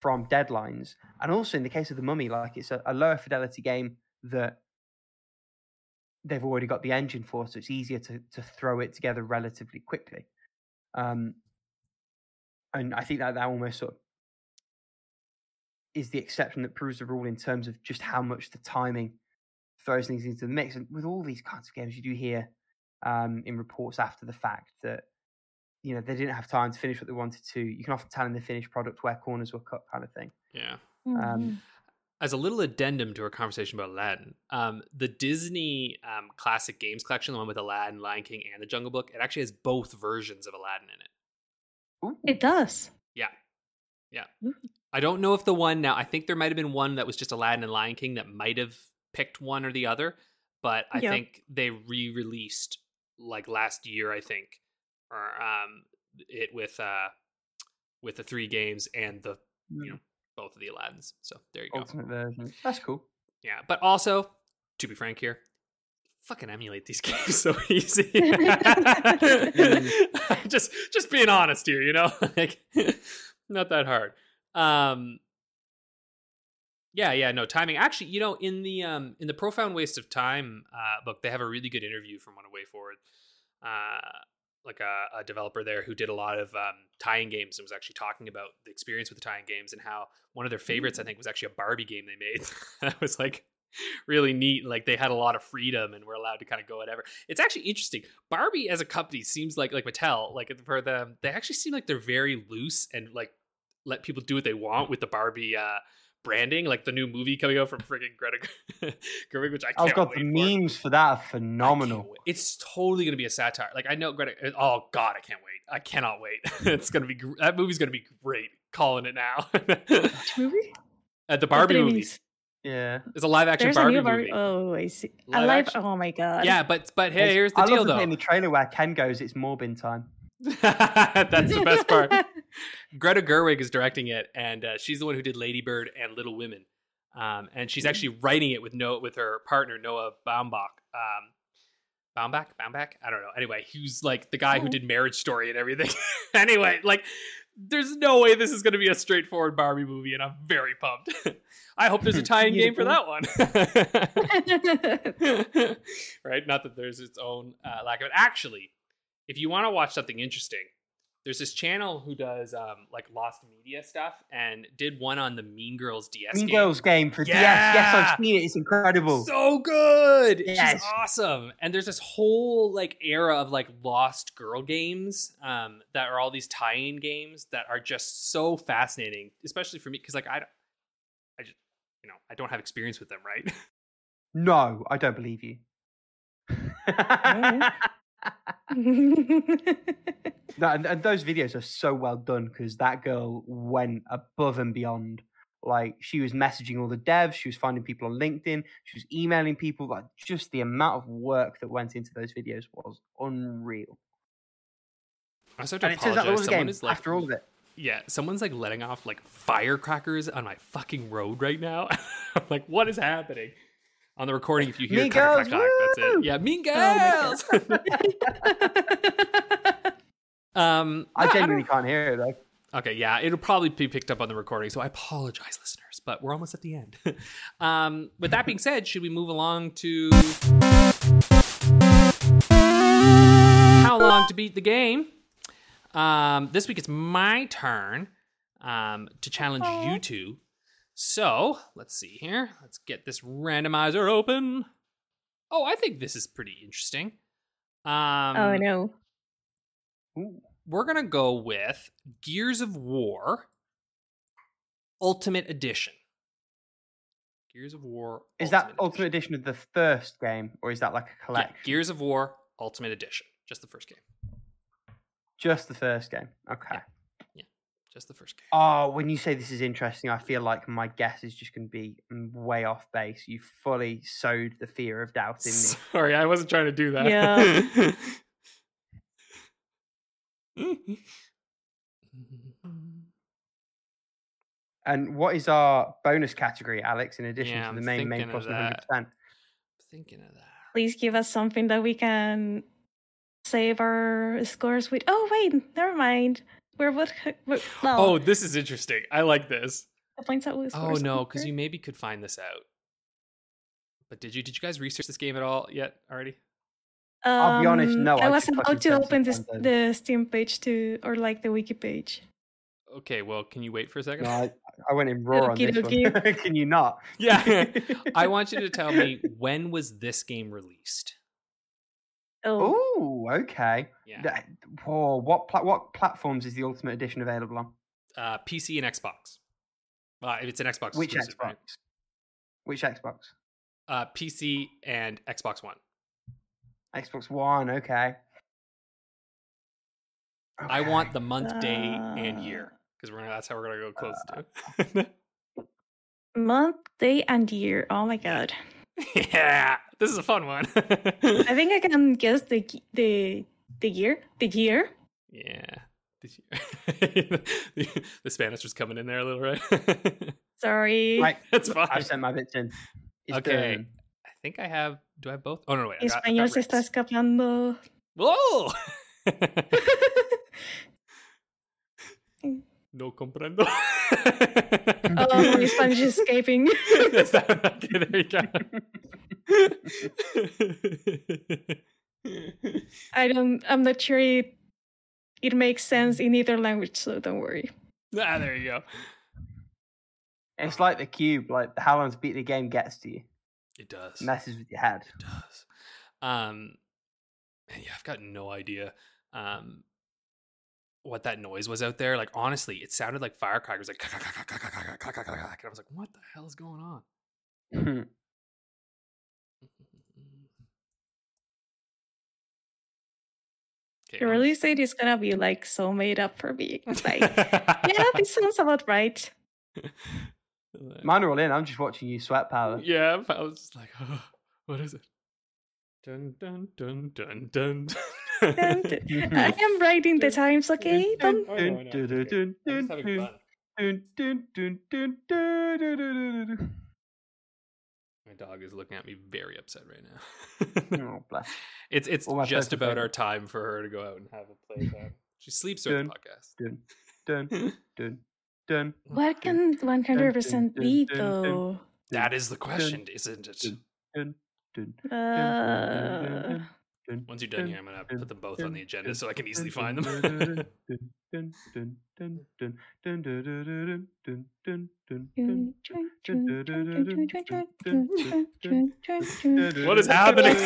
from deadlines, and also in the case of the Mummy, like it's a, a lower fidelity game that they've already got the engine for, so it's easier to to throw it together relatively quickly. Um, and I think that that almost sort of is the exception that proves the rule in terms of just how much the timing throws things into the mix. And with all these kinds of games, you do hear um, in reports after the fact that you know they didn't have time to finish what they wanted to. You can often tell in the finished product where corners were cut, kind of thing. Yeah. Um, As a little addendum to our conversation about Aladdin, um, the Disney um, classic games collection, the one with Aladdin, Lion King, and the Jungle Book, it actually has both versions of Aladdin in it. Ooh. It does. Yeah. Yeah. Ooh. I don't know if the one now, I think there might have been one that was just Aladdin and Lion King that might have picked one or the other, but I Yeah. think they re released like last year, I think, or um, it with uh, with the three games and the you know both of the Aladdins. So there you go. ultimate version. That's cool. Yeah, but also, to be frank here, fucking emulate these games so easy. just just being honest here, you know? like not that hard. Um yeah, yeah, no timing. Actually, you know, in the um in the profound waste of time uh book, they have a really good interview from One WayForward. Uh like a, a developer there who did a lot of um, tie-in games and was actually talking about the experience with the tie-in games and how one of their favorites, I think, was actually a Barbie game they made. that was like really neat. Like they had a lot of freedom and were allowed to kind of go whatever. It's actually interesting. Barbie as a company seems like like Mattel, like for them, they actually seem like they're very loose and like let people do what they want with the Barbie uh branding, like the new movie coming out from friggin' Greta Gerwig, which I can't I've got wait the for. memes for that are phenomenal. It's totally going to be a satire. Like I know Greta. Oh God, I can't wait. I cannot wait. it's going to be that movie's going to be great. calling it now. Movie? uh, the What Barbie movie. miss? Yeah. It's a live action There's a Barbie Barbie. movie. Oh, I see. Live a live. action. Oh my god. Yeah, but but hey, It's- here's the I deal love though. in the trailer where Ken goes, "It's Morbin time." That's the best part. Greta Gerwig is directing it, and uh, she's the one who did Lady Bird and Little Women. Um, and she's actually writing it with no with her partner Noah Baumbach. Um, Baumbach, Baumbach, I don't know. Anyway, he was like the guy who Oh. did Marriage Story and everything. anyway, like there's no way this is going to be a straightforward Barbie movie, and I'm very pumped. I hope there's a tie-in game for that one. right? Not that there's its own uh, lack of it. Actually, if you want to watch something interesting, there's this channel who does um, like lost media stuff and did one on the Mean Girls DS Mean game. Girls game for DS. Yeah! Yes, I've seen it. It's incredible. So good. Yes. She's awesome. And there's this whole like era of like lost girl games um, that are all these tie-in games that are just so fascinating, especially for me because like I, don't- I just you know I don't have experience with them, right? no, I don't believe you. No, and, and those videos are so well done because that girl went above and beyond. Like she was messaging all the devs, she was finding people on LinkedIn, she was emailing people. Like just the amount of work that went into those videos was unreal. I also have to And it turns out there apologize. was a Someone game is like after all of it. Yeah, someone's like letting off like firecrackers on my fucking road right now. I'm like, what is happening? On the recording, if you hear Mean clack, clack, Girls, clack, that's it. Yeah, mean Oh girls. um, I no, genuinely don't- can't hear it though. Okay, yeah, it'll probably be picked up on the recording, so I apologize, listeners, but we're almost at the end. um, with that being said, should we move along to how long to beat the game? Um, this week it's my turn um, to challenge you two. So let's see here. Let's get this randomizer open. Oh, I think this is pretty interesting. Um, oh no. Ooh. we're gonna go with Gears of War Ultimate Edition. Gears of War. Is that Edition. Ultimate Edition of the first game, or is that like a Yeah. Gears of War Ultimate Edition. Just the first game. Just the first game. Okay. Just the first game. Oh, when you say this is interesting, I feel like my guess is just going to be mm, way off base. You fully sowed the fear of doubt in me. Sorry, I wasn't trying to do that. Yeah. And what is our bonus category, Alex, in addition Yeah, to I'm the main main thinking of plus 100%? Thinking of that. Please give us something that we can save our scores with. Oh wait, never mind. We're what? we're- Oh, this is interesting. I like this. the points that we Oh no, because you maybe could find this out. But did you did you guys research this game at all yet already? I'll be honest, Um, no, I I was just about to open this, the Steam page to, or like the wiki page. Okay, well, can you wait for a second? No, I, I went in raw on Okie this one. Can you not? Yeah. I want you to tell me when was this game released? Oh, okay. Yeah. That- Whoa, what pla- what platforms is the Ultimate Edition available on? Uh, PC and Xbox. Uh, it's an Xbox. Which Xbox? right? Which Xbox? Uh, PC and Xbox One. Xbox One. Okay. I want the month, day, and year because we're gonna. That's how we're gonna go close to. month, day, and year. Oh my god. yeah, this is a fun one. I think I can guess the the the year. The year. yeah. This year. the, the Spanish was coming in there a little, right? Sorry. Right. That's fine. I've sent my bits in. It's Okay. done. I think I have. Do I have both? Oh no, wait. I got, I Español got se está escapando. Whoa! No comprendo. oh, my Spanish is escaping. Is that- okay, there you go. I don't. I'm not sure it, it makes sense in either language, so don't worry. ah, there you go. It's like the cube. Like how long to beat the game gets to you, It does. messes with your head. It does. Um, yeah, I've got no idea. Um, what that noise was out there. Like honestly, it sounded like firecrackers. Like and I was like, what the hell is going on? Okay, The release date is gonna be like so made up for me. It's like, yeah, this sounds about right. Mine are all in. I'm just watching you sweat, Paolo. Yeah, I was just like, oh, what is it? Dun dun dun dun dun. I am writing the times like a my dog is looking at me very upset right now. it's it's just about our time for her to go out and have a playtime. she sleeps during the podcast. Dun, dun, dun, what can one hundred percent be though? That is the question, isn't it? Uh... Once you're done here, I'm gonna put them both on the agenda so I can easily find them. what is happening?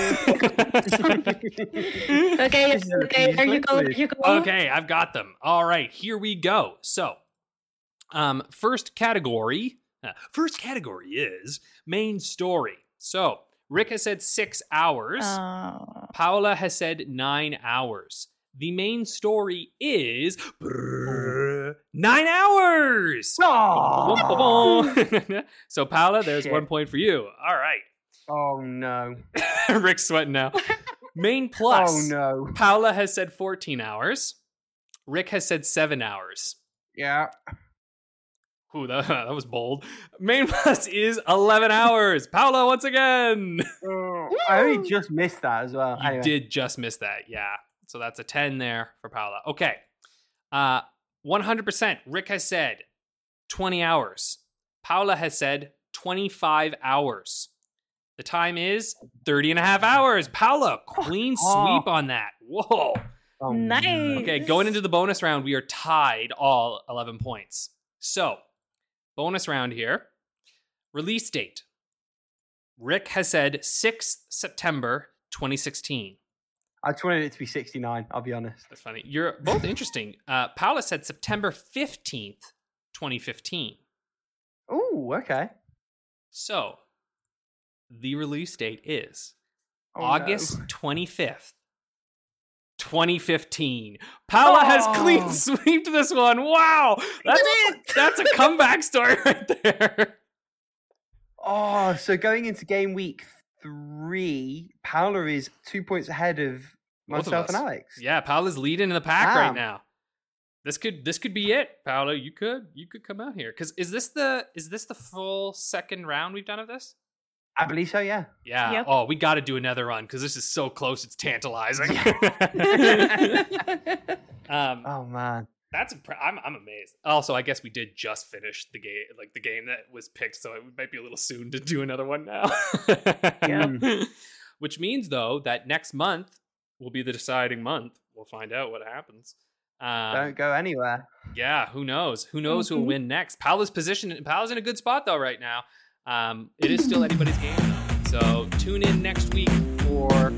okay, okay, there you go. You. Okay, I've got them. All right, here we go. So, um, first category. Uh, first category is main story. So, Rick has said six hours. Oh. Paola has said nine hours. The main story is brrr, nine hours. Oh, so, Paola, there's Shit. one point for you. All right. oh no. Rick's sweating now. Main plus. Oh no. Paola has said 14 hours. Rick has said seven hours. Yeah. Ooh, that, that was bold. Main plus is 11 hours. Paola, once again. Oh, I only just missed that as well. You Anyway. did just miss that. Yeah. So that's a 10 there for Paola. Okay. Uh, 100%. Rick has said 20 hours. Paola has said 25 hours. The time is 30 and a half hours. Paola, clean Oh. sweep on that. Whoa. Oh, Nice. Okay, going into the bonus round, we are tied all 11 points. So, bonus round here. Release date. Rick has said 6th September 2016. I just wanted it to be 69, I'll be honest. That's funny. You're both interesting. Uh, Paula said September 15th, 2015. Oh, okay. So, the release date is Oh, no. August 25th, 2015. Paula has clean sweeped this one. Wow. That's, that's a comeback story right there. Oh, so going into game week three, Paula is two points ahead of Both of myself and. Alex. Yeah, Paula's leading in the pack right now. This could this could be it, Paula. You could you could come out here because is this the is this the full second round we've done of this? I believe so, yeah. Yeah. Yep. Oh, we got to do another run because this is so close. It's tantalizing. um, Oh, man. that's impre- I'm I'm amazed. Also, I guess we did just finish the game, like the game that was picked, so it might be a little soon to do another one now. Yeah. Which means though that next month will be the deciding month. We'll find out what happens. Um, Don't go anywhere. yeah, who knows? Who knows who'll Mhm. win next? Paola's position. Paola's in a good spot though right now. Um, it is still anybody's game though. So tune in next week for